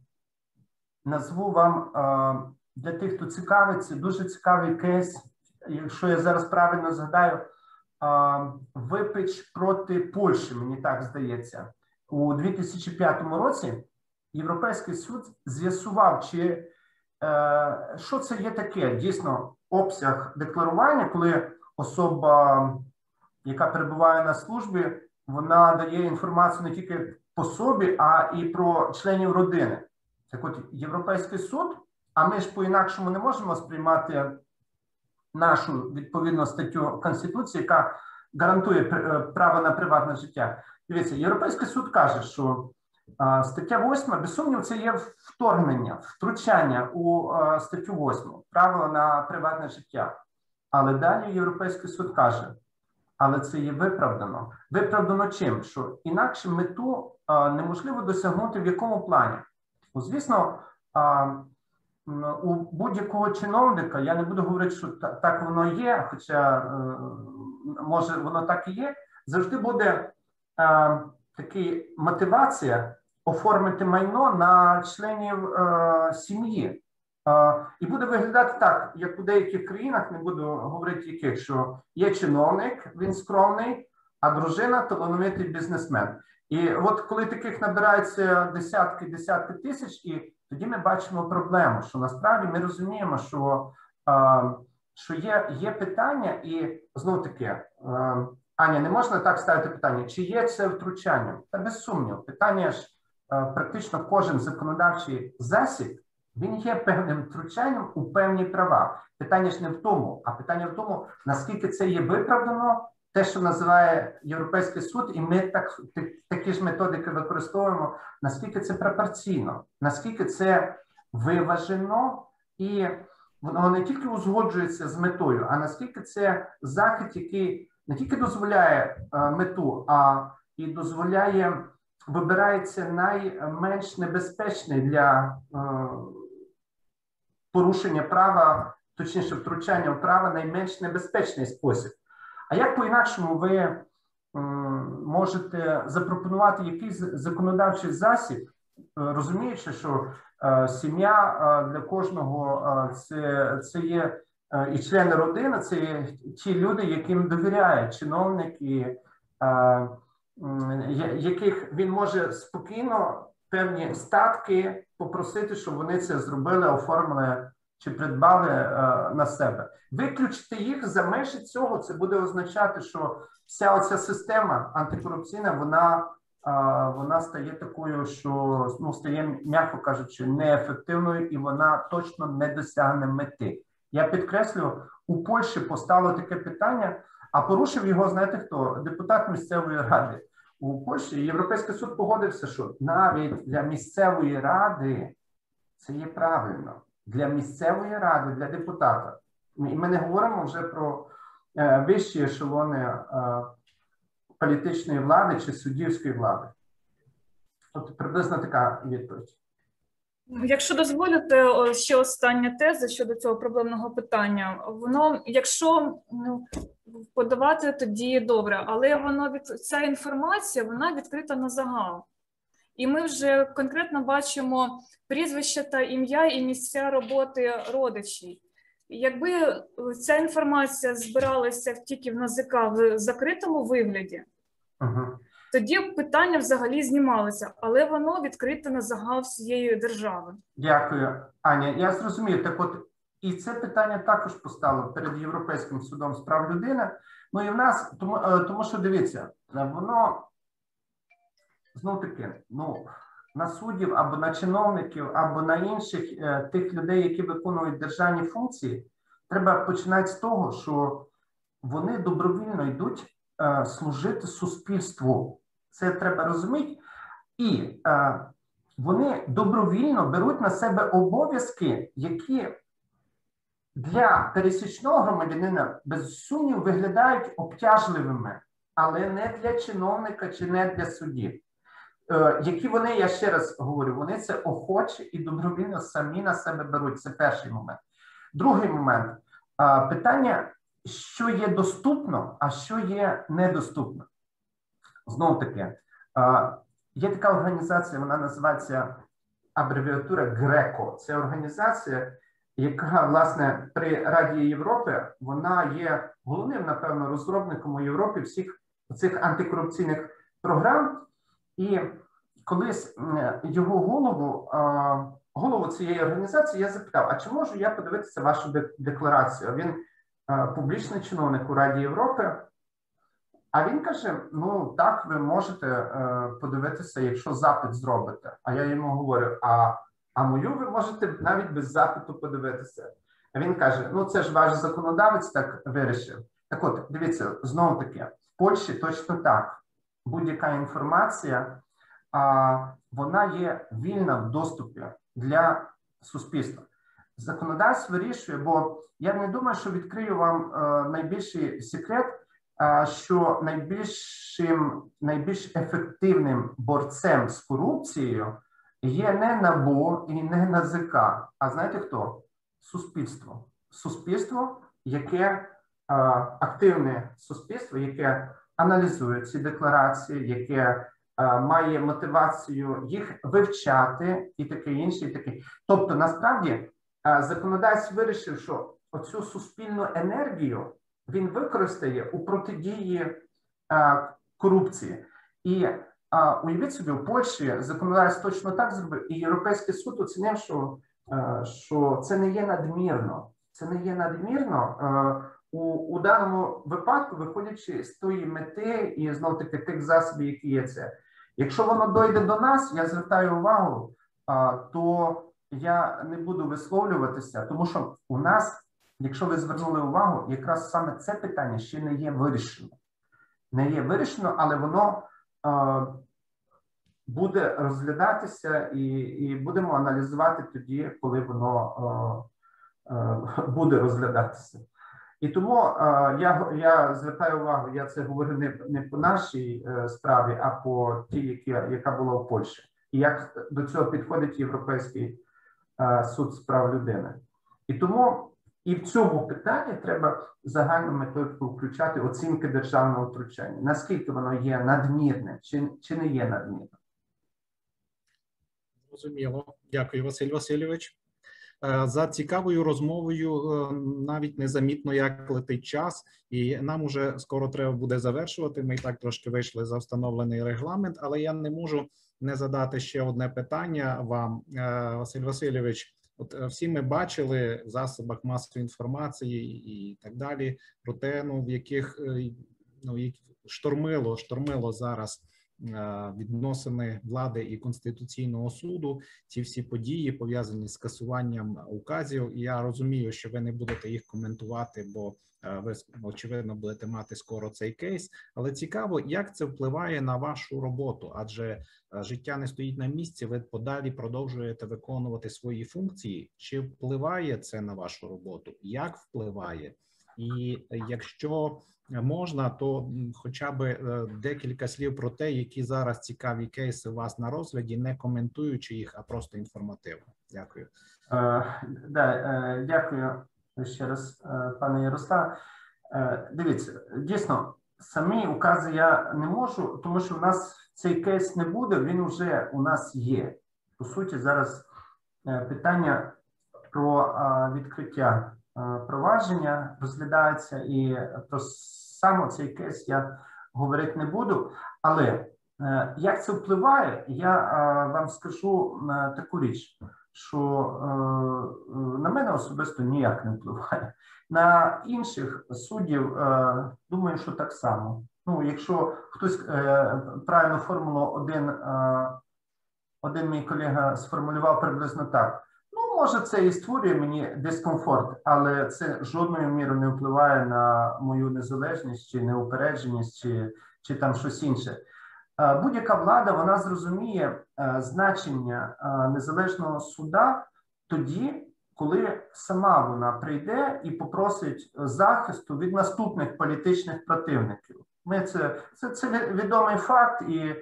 назву вам е, для тих, хто цікавиться, дуже цікавий кейс. Якщо я зараз правильно згадаю, випич проти Польщі, мені так здається, у 2005 році Європейський суд з'ясував, чи е, що це є таке дійсно обсяг декларування, коли особа, яка перебуває на службі, вона дає інформацію не тільки по собі, а і про членів родини. Так от Європейський суд, а ми ж по-інакшому не можемо сприймати нашу відповідну статтю Конституції, яка гарантує е, право на приватне життя. Дивіться, Європейський суд каже, що стаття 8, без сумніву, це є вторгнення, втручання у а, статтю 8, право на приватне життя. Але далі Європейський суд каже, але це є виправдано. Виправдано чим? Що інакше мету неможливо досягнути в якому плані? Ну, звісно, у будь-якого чиновника, я не буду говорити, що так воно є, хоча е, може воно так і є, завжди буде е, такий мотивація оформити майно на членів е, сім'ї. І буде виглядати так, як у деяких країнах, не буду говорити яких, що є чиновник, він скромний, а дружина талановитий бізнесмен. І от коли таких набирається десятки, десятки тисяч, і тоді ми бачимо проблему, що насправді ми розуміємо, що, що є, є питання, і знову таки, Аня, не можна так ставити питання, чи є це втручанням? Та без сумніву, питання ж практично кожен законодавчий засіб. Він є певним втручанням у певні права. Питання ж не в тому, а питання в тому, наскільки це є виправдано, те, що називає Європейський суд, і ми так так- такі ж методики використовуємо. Наскільки це пропорційно, наскільки це виважено, і воно не тільки узгоджується з метою, а наскільки це захід, який не тільки дозволяє е, мету, а і дозволяє вибирається найменш небезпечний для е, порушення права, точніше, втручання в право найменш небезпечний спосіб. А як по-інакшому ви можете запропонувати якийсь законодавчий засіб, е, розуміючи, що е, сім'я е, для кожного це, це є і члени родини, це є ті люди, яким е, м, я- яких він може спокійно певні статки попросити, щоб вони це зробили, оформили чи придбали е, на себе. Виключити їх за межі цього, це буде означати, що вся оця система антикорупційна, вона, а, вона стає такою, що ну, стає, м'яко кажучи, неефективною і вона точно не досягне мети. Я підкреслю, у Польщі постало таке питання, а порушив його, знаєте хто? Депутат місцевої ради. У Польщі Європейський суд погодився, що навіть для місцевої ради це є правильно. Для місцевої ради, для депутата. І ми не говоримо вже про е, вищі ешелони е, політичної влади чи суддівської влади. От приблизно така відповідь. Якщо дозволите, ще остання теза щодо цього проблемного питання. Воно, якщо ну, подавати, тоді добре, але воно від ця інформація вона відкрита на загал. І ми вже конкретно бачимо прізвище та ім'я і місця роботи родичів. Якби ця інформація збиралася тільки в НАЗК в закритому вигляді, Угу. тоді питання взагалі знімалося, але воно відкрите на загал всієї держави. Дякую, Аня. Я зрозумів. Так, от і це питання також постало перед Європейським судом з прав людини. Ну і в нас, тому, е, тому що дивіться, воно знов таки, ну на суддів або на чиновників, або на інших е, тих людей, які виконують державні функції, треба починати з того, що вони добровільно йдуть е, служити суспільству. Це треба розуміти. І е, вони добровільно беруть на себе обов'язки, які для пересічного громадянина без сумнів виглядають обтяжливими, але не для чиновника чи не для судді. Е, які вони, я ще раз говорю, вони це охоче і добровільно самі на себе беруть. Це перший момент. Другий момент питання, що є доступно, а що є недоступно. Знову таки, є така організація, вона називається абревіатура ГРЕКО. Це організація, яка власне при Раді Європи вона є головним, напевно, розробником у Європі всіх цих антикорупційних програм. І колись його голову, голову цієї організації, я запитав: а чи можу я подивитися вашу декларацію? Він публічний чиновник у Раді Європи. А він каже: ну так, ви можете е, подивитися, якщо запит зробите. А я йому говорю: а, а мою ви можете навіть без запиту подивитися. А він каже: ну це ж ваш законодавець так вирішив. Так от, дивіться, знову таки, в Польщі точно так. Будь-яка інформація, вона є вільна в доступі для суспільства. Законодавство вирішує, бо я не думаю, що відкрию вам е, найбільший секрет, е, що найбільшим, найбільш ефективним борцем з корупцією є не НАБУ і не НАЗК, а знаєте хто? Суспільство. Суспільство, яке е, активне суспільство, яке аналізує ці декларації, яке має мотивацію їх вивчати, і таке інше, і таке. Тобто, насправді, е, законодавець вирішив, що оцю суспільну енергію він використає у протидії е, корупції. І е, уявіть собі, у Польщі законодавець точно так зробив, і Європейський суд оцінив, що, що це не є надмірно. Це не є надмірно. У, у даному випадку, виходячи з тої мети і знов таки тих засобів, які є це. Якщо воно дойде до нас, я звертаю увагу, а, то я не буду висловлюватися, тому що у нас, якщо ви звернули увагу, якраз саме це питання ще не є вирішено. Не є вирішено, але воно а, буде розглядатися і, і будемо аналізувати тоді, коли воно а, буде розглядатися. І тому е, я я звертаю увагу, я це говорю не не по нашій е, справі, а по тій, які, яка була в Польщі, і як до цього підходить Європейський е, суд з прав людини. І тому І в цьому питанні треба загальну методику включати оцінки державного втручання. Наскільки воно є надмірним, чи, чи не є надмірним? Зрозуміло. Дякую, Василь Васильович. Е, За цікавою розмовою е, навіть незамітно, як летить час, і нам уже скоро треба буде завершувати. Ми і так трошки вийшли за встановлений регламент, але я не можу не задати ще одне питання вам, Е, Василь Васильович. От всі ми бачили в засобах масової інформації і так далі про те, ну в яких ну штормило, штормило зараз відносини влади і конституційного суду. Ці всі події пов'язані з скасуванням указів. Я розумію, що ви не будете їх коментувати, бо е, ви очевидно будете мати скоро цей кейс. Але цікаво, як це впливає на вашу роботу, адже е, життя не стоїть на місці. Ви подалі продовжуєте виконувати свої функції. Чи впливає це на вашу роботу? Як впливає? І якщо можна, то хоча б е, декілька слів про те, які зараз цікаві кейси у вас на розгляді, не коментуючи їх, а просто інформативно. Дякую. Е, да, е, дякую ще раз, е, пане Ярослав. Е, Дивіться, дійсно, самі укази я не можу, тому що в нас цей кейс не буде, він вже у нас є. По суті, зараз питання про відкриття провадження розглядається, і про саме цей кейс я говорити не буду. Але е, як це впливає, я е, вам скажу е, таку річ що на мене особисто ніяк не впливає. На інших суддів, думаю, що так само. Ну, якщо хтось правильну формулу один, один мій колега сформулював приблизно так. Може, це і створює мені дискомфорт, але це жодною мірою не впливає на мою незалежність чи неупередженість, чи, чи там щось інше. Е, Будь-яка влада вона зрозуміє е, значення е, незалежного суда тоді, коли сама вона прийде і попросить захисту від наступних політичних противників. Ми це це, це відомий факт, і е,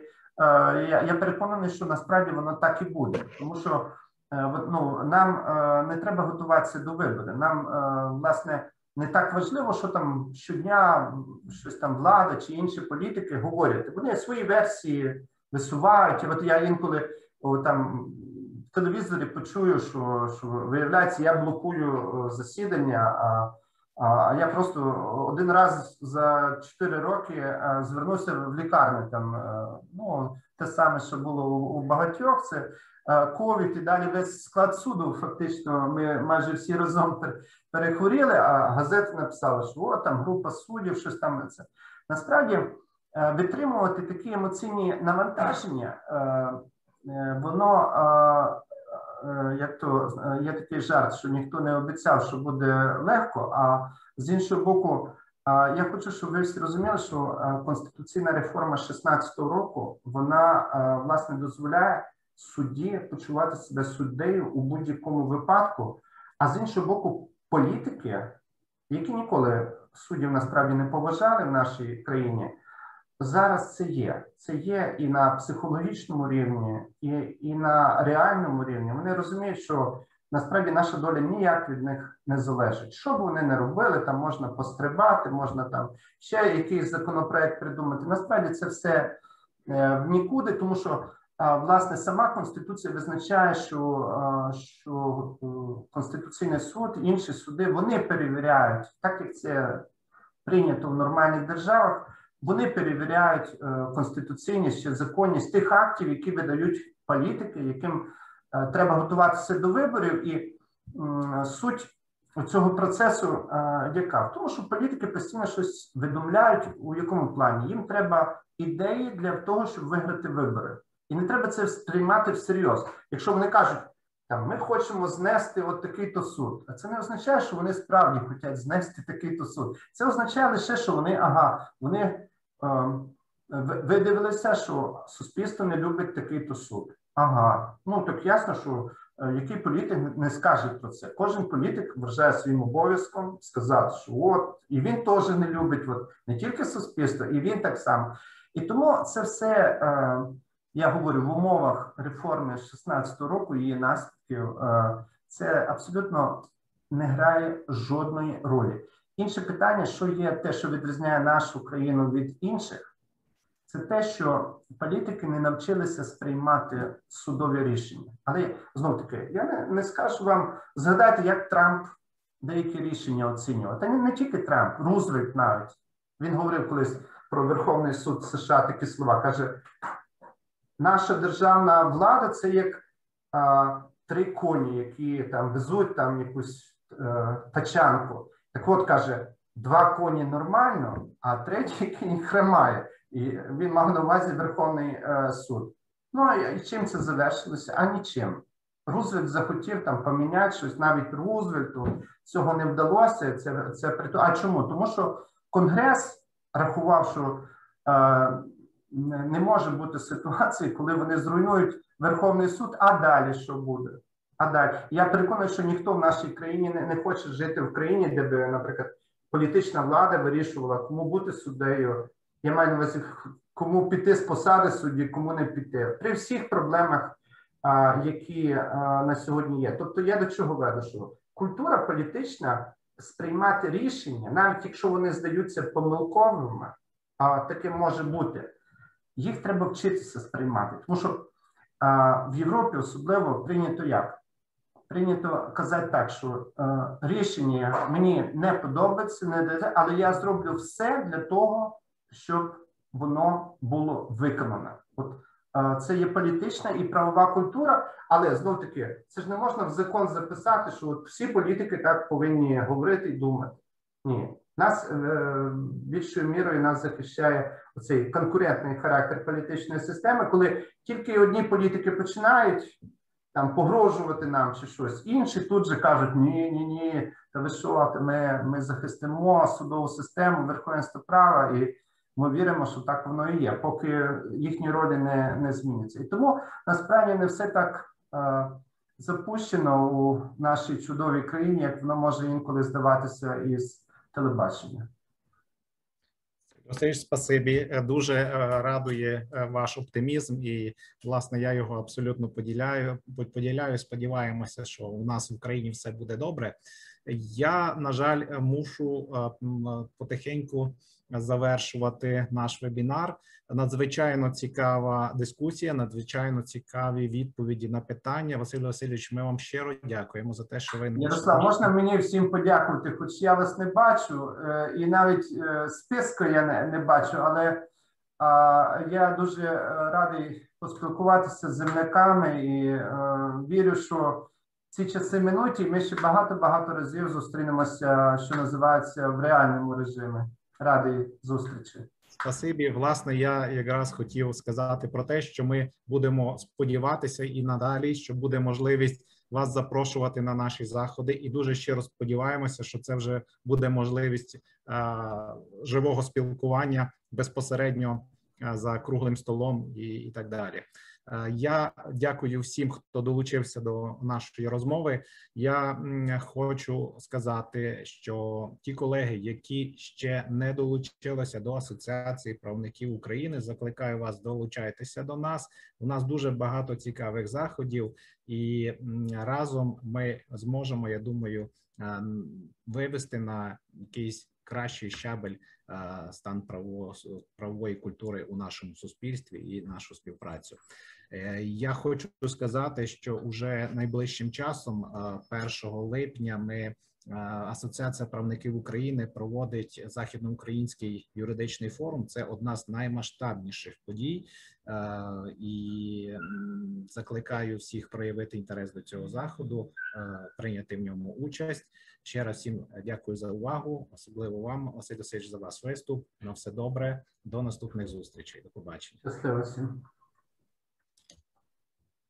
я, я переконаний, що насправді воно так і буде, тому що ну, нам е, не треба готуватися до виборів. Нам е, власне не так важливо, що там щодня щось там влада чи інші політики говорять. Вони свої версії висувають. От я інколи о, там в телевізорі почую, що що виявляється, я блокую засідання. А, а я просто один раз за 4 роки звернувся в лікарню. Там ну те саме, що було у багатьох. Це ковід і далі весь склад суду. Фактично, ми майже всі разом перехворіли. А газета написала, що о, там група суддів, щось там це насправді витримувати такі емоційні навантаження. Воно як то є такий жарт, що ніхто не обіцяв, що буде легко. А з іншого боку, я хочу, щоб ви всі розуміли, що конституційна реформа 16-го року вона власне дозволяє судді почувати себе суддею у будь-якому випадку. А з іншого боку, політики, які ніколи суддів насправді не поважали в нашій країні. Зараз це є. Це є і на психологічному рівні, і і на реальному рівні. Вони розуміють, що насправді наша доля ніяк від них не залежить. Що б вони не робили, там можна пострибати, можна там ще якийсь законопроект придумати. Насправді це все в нікуди, тому що власне сама конституція визначає, що що Конституційний суд, інші суди вони перевіряють, так як це прийнято в нормальних державах. Вони перевіряють е, конституційність чи законність тих актів, які видають політики, яким е, треба готуватися до виборів, і суть цього процесу е, яка? В тому, що політики постійно щось видумляють у якому плані? Їм треба ідеї для того, щоб виграти вибори, і не треба це сприймати всерйоз. Якщо вони кажуть, там ми хочемо знести от такий-то суд, а це не означає, що вони справді хочуть знести такий-то суд. Це означає лише, що вони ага, вони. Ви дивилися, що суспільство не любить такий-то суд. Ага, ну так ясно, що який політик не скаже про це. Кожен політик вважає своїм обов'язком сказати, що от і він теж не любить от, не тільки суспільство, і він так само. І тому це все я говорю в умовах реформи 16 року, її наслідків. Це абсолютно не грає жодної ролі. Інше питання, що є те, що відрізняє нашу країну від інших, це те, що політики не навчилися сприймати судові рішення. Але знов таки, я не, не скажу вам, згадайте, як Трамп деякі рішення оцінював. Та не, не тільки Трамп, Рузвельт навіть. Він говорив колись про Верховний суд США такі слова. Каже: наша державна влада це як а, три коні, які там везуть там якусь е, тачанку. Так от каже, два коні нормально, а третій кінь хремає. І він мав на увазі Верховний е, суд. Ну а і чим це завершилося? А нічим. Рузвельт захотів там поміняти щось, навіть Рузвельту цього не вдалося. Це, це А чому? Тому що Конгрес рахував, що е, не може бути ситуації, коли вони зруйнують Верховний суд, а далі що буде? А далі я переконаний, що ніхто в нашій країні не, не хоче жити в країні, де би, наприклад, політична влада вирішувала, кому бути суддею. Я маю на увазі, кому піти з посади судді, кому не піти. При всіх проблемах, які на сьогодні є. Тобто, я до чого веду, що культура політична сприймати рішення, навіть якщо вони здаються помилковими, а таке може бути, їх треба вчитися сприймати. Тому що а, в Європі особливо прийнято як? Прийнято казати так, що е, рішення мені не подобається, не але я зроблю все для того, щоб воно було виконано. От е, це є політична і правова культура, але знов таки це ж не можна в закон записати, що от всі політики так повинні говорити і думати. Ні, нас е, більшою мірою нас захищає оцей конкурентний характер політичної системи, коли тільки одні політики починають там погрожувати нам чи щось, інші тут же кажуть: ні, ні, ні, та ви що, ми, ми захистимо судову систему, верховенство права, і ми віримо, що так воно і є, поки їхні ролі не, не зміняться. І тому насправді не все так е, запущено у нашій чудовій країні, як воно може інколи здаватися із телебачення. Василь, спасибі. Е, Дуже е, радує е, ваш оптимізм, і власне я його абсолютно поділяю. Поділяю. Сподіваємося, що у нас в Україні все буде добре. Я на жаль мушу потихеньку завершувати наш вебінар. Надзвичайно цікава дискусія, надзвичайно цікаві відповіді на питання. Василь Васильович, ми вам щиро дякуємо за те, що ви Ярослав, можна мені всім подякувати, хоч я вас не бачу, е, і навіть е, списку я не, не бачу, але а, я дуже радий поспілкуватися з земляками і е, вірю, що ці часи минуть, і ми ще багато-багато разів зустрінемося, що називається, в реальному режимі. Радий зустрічі. Спасибі. Власне, я якраз хотів сказати про те, що ми будемо сподіватися і надалі, що буде можливість вас запрошувати на наші заходи, і дуже щиро сподіваємося, що це вже буде можливість е, живого спілкування безпосередньо е, за круглим столом і, і так далі. Е, Я дякую всім, хто долучився до нашої розмови. Я хочу сказати, що ті колеги, які ще не долучилися до Асоціації правників України, закликаю вас долучайтеся до нас. У нас дуже багато цікавих заходів, і разом ми зможемо, я думаю, е, вивести на якийсь кращий щабель е, стан правової культури у нашому суспільстві і нашу співпрацю. Е, Я хочу сказати, що уже найближчим часом, е, 1 липня, ми е, Асоціація правників України проводить західноукраїнський юридичний форум. Це одна з наймасштабніших подій, Е, і закликаю всіх проявити інтерес до цього заходу, е, прийняти в ньому участь. Ще раз всім дякую за увагу, особливо вам, Василь Васильович, за ваш виступ. На все добре. До наступних зустрічей. До побачення. Щасливо всім.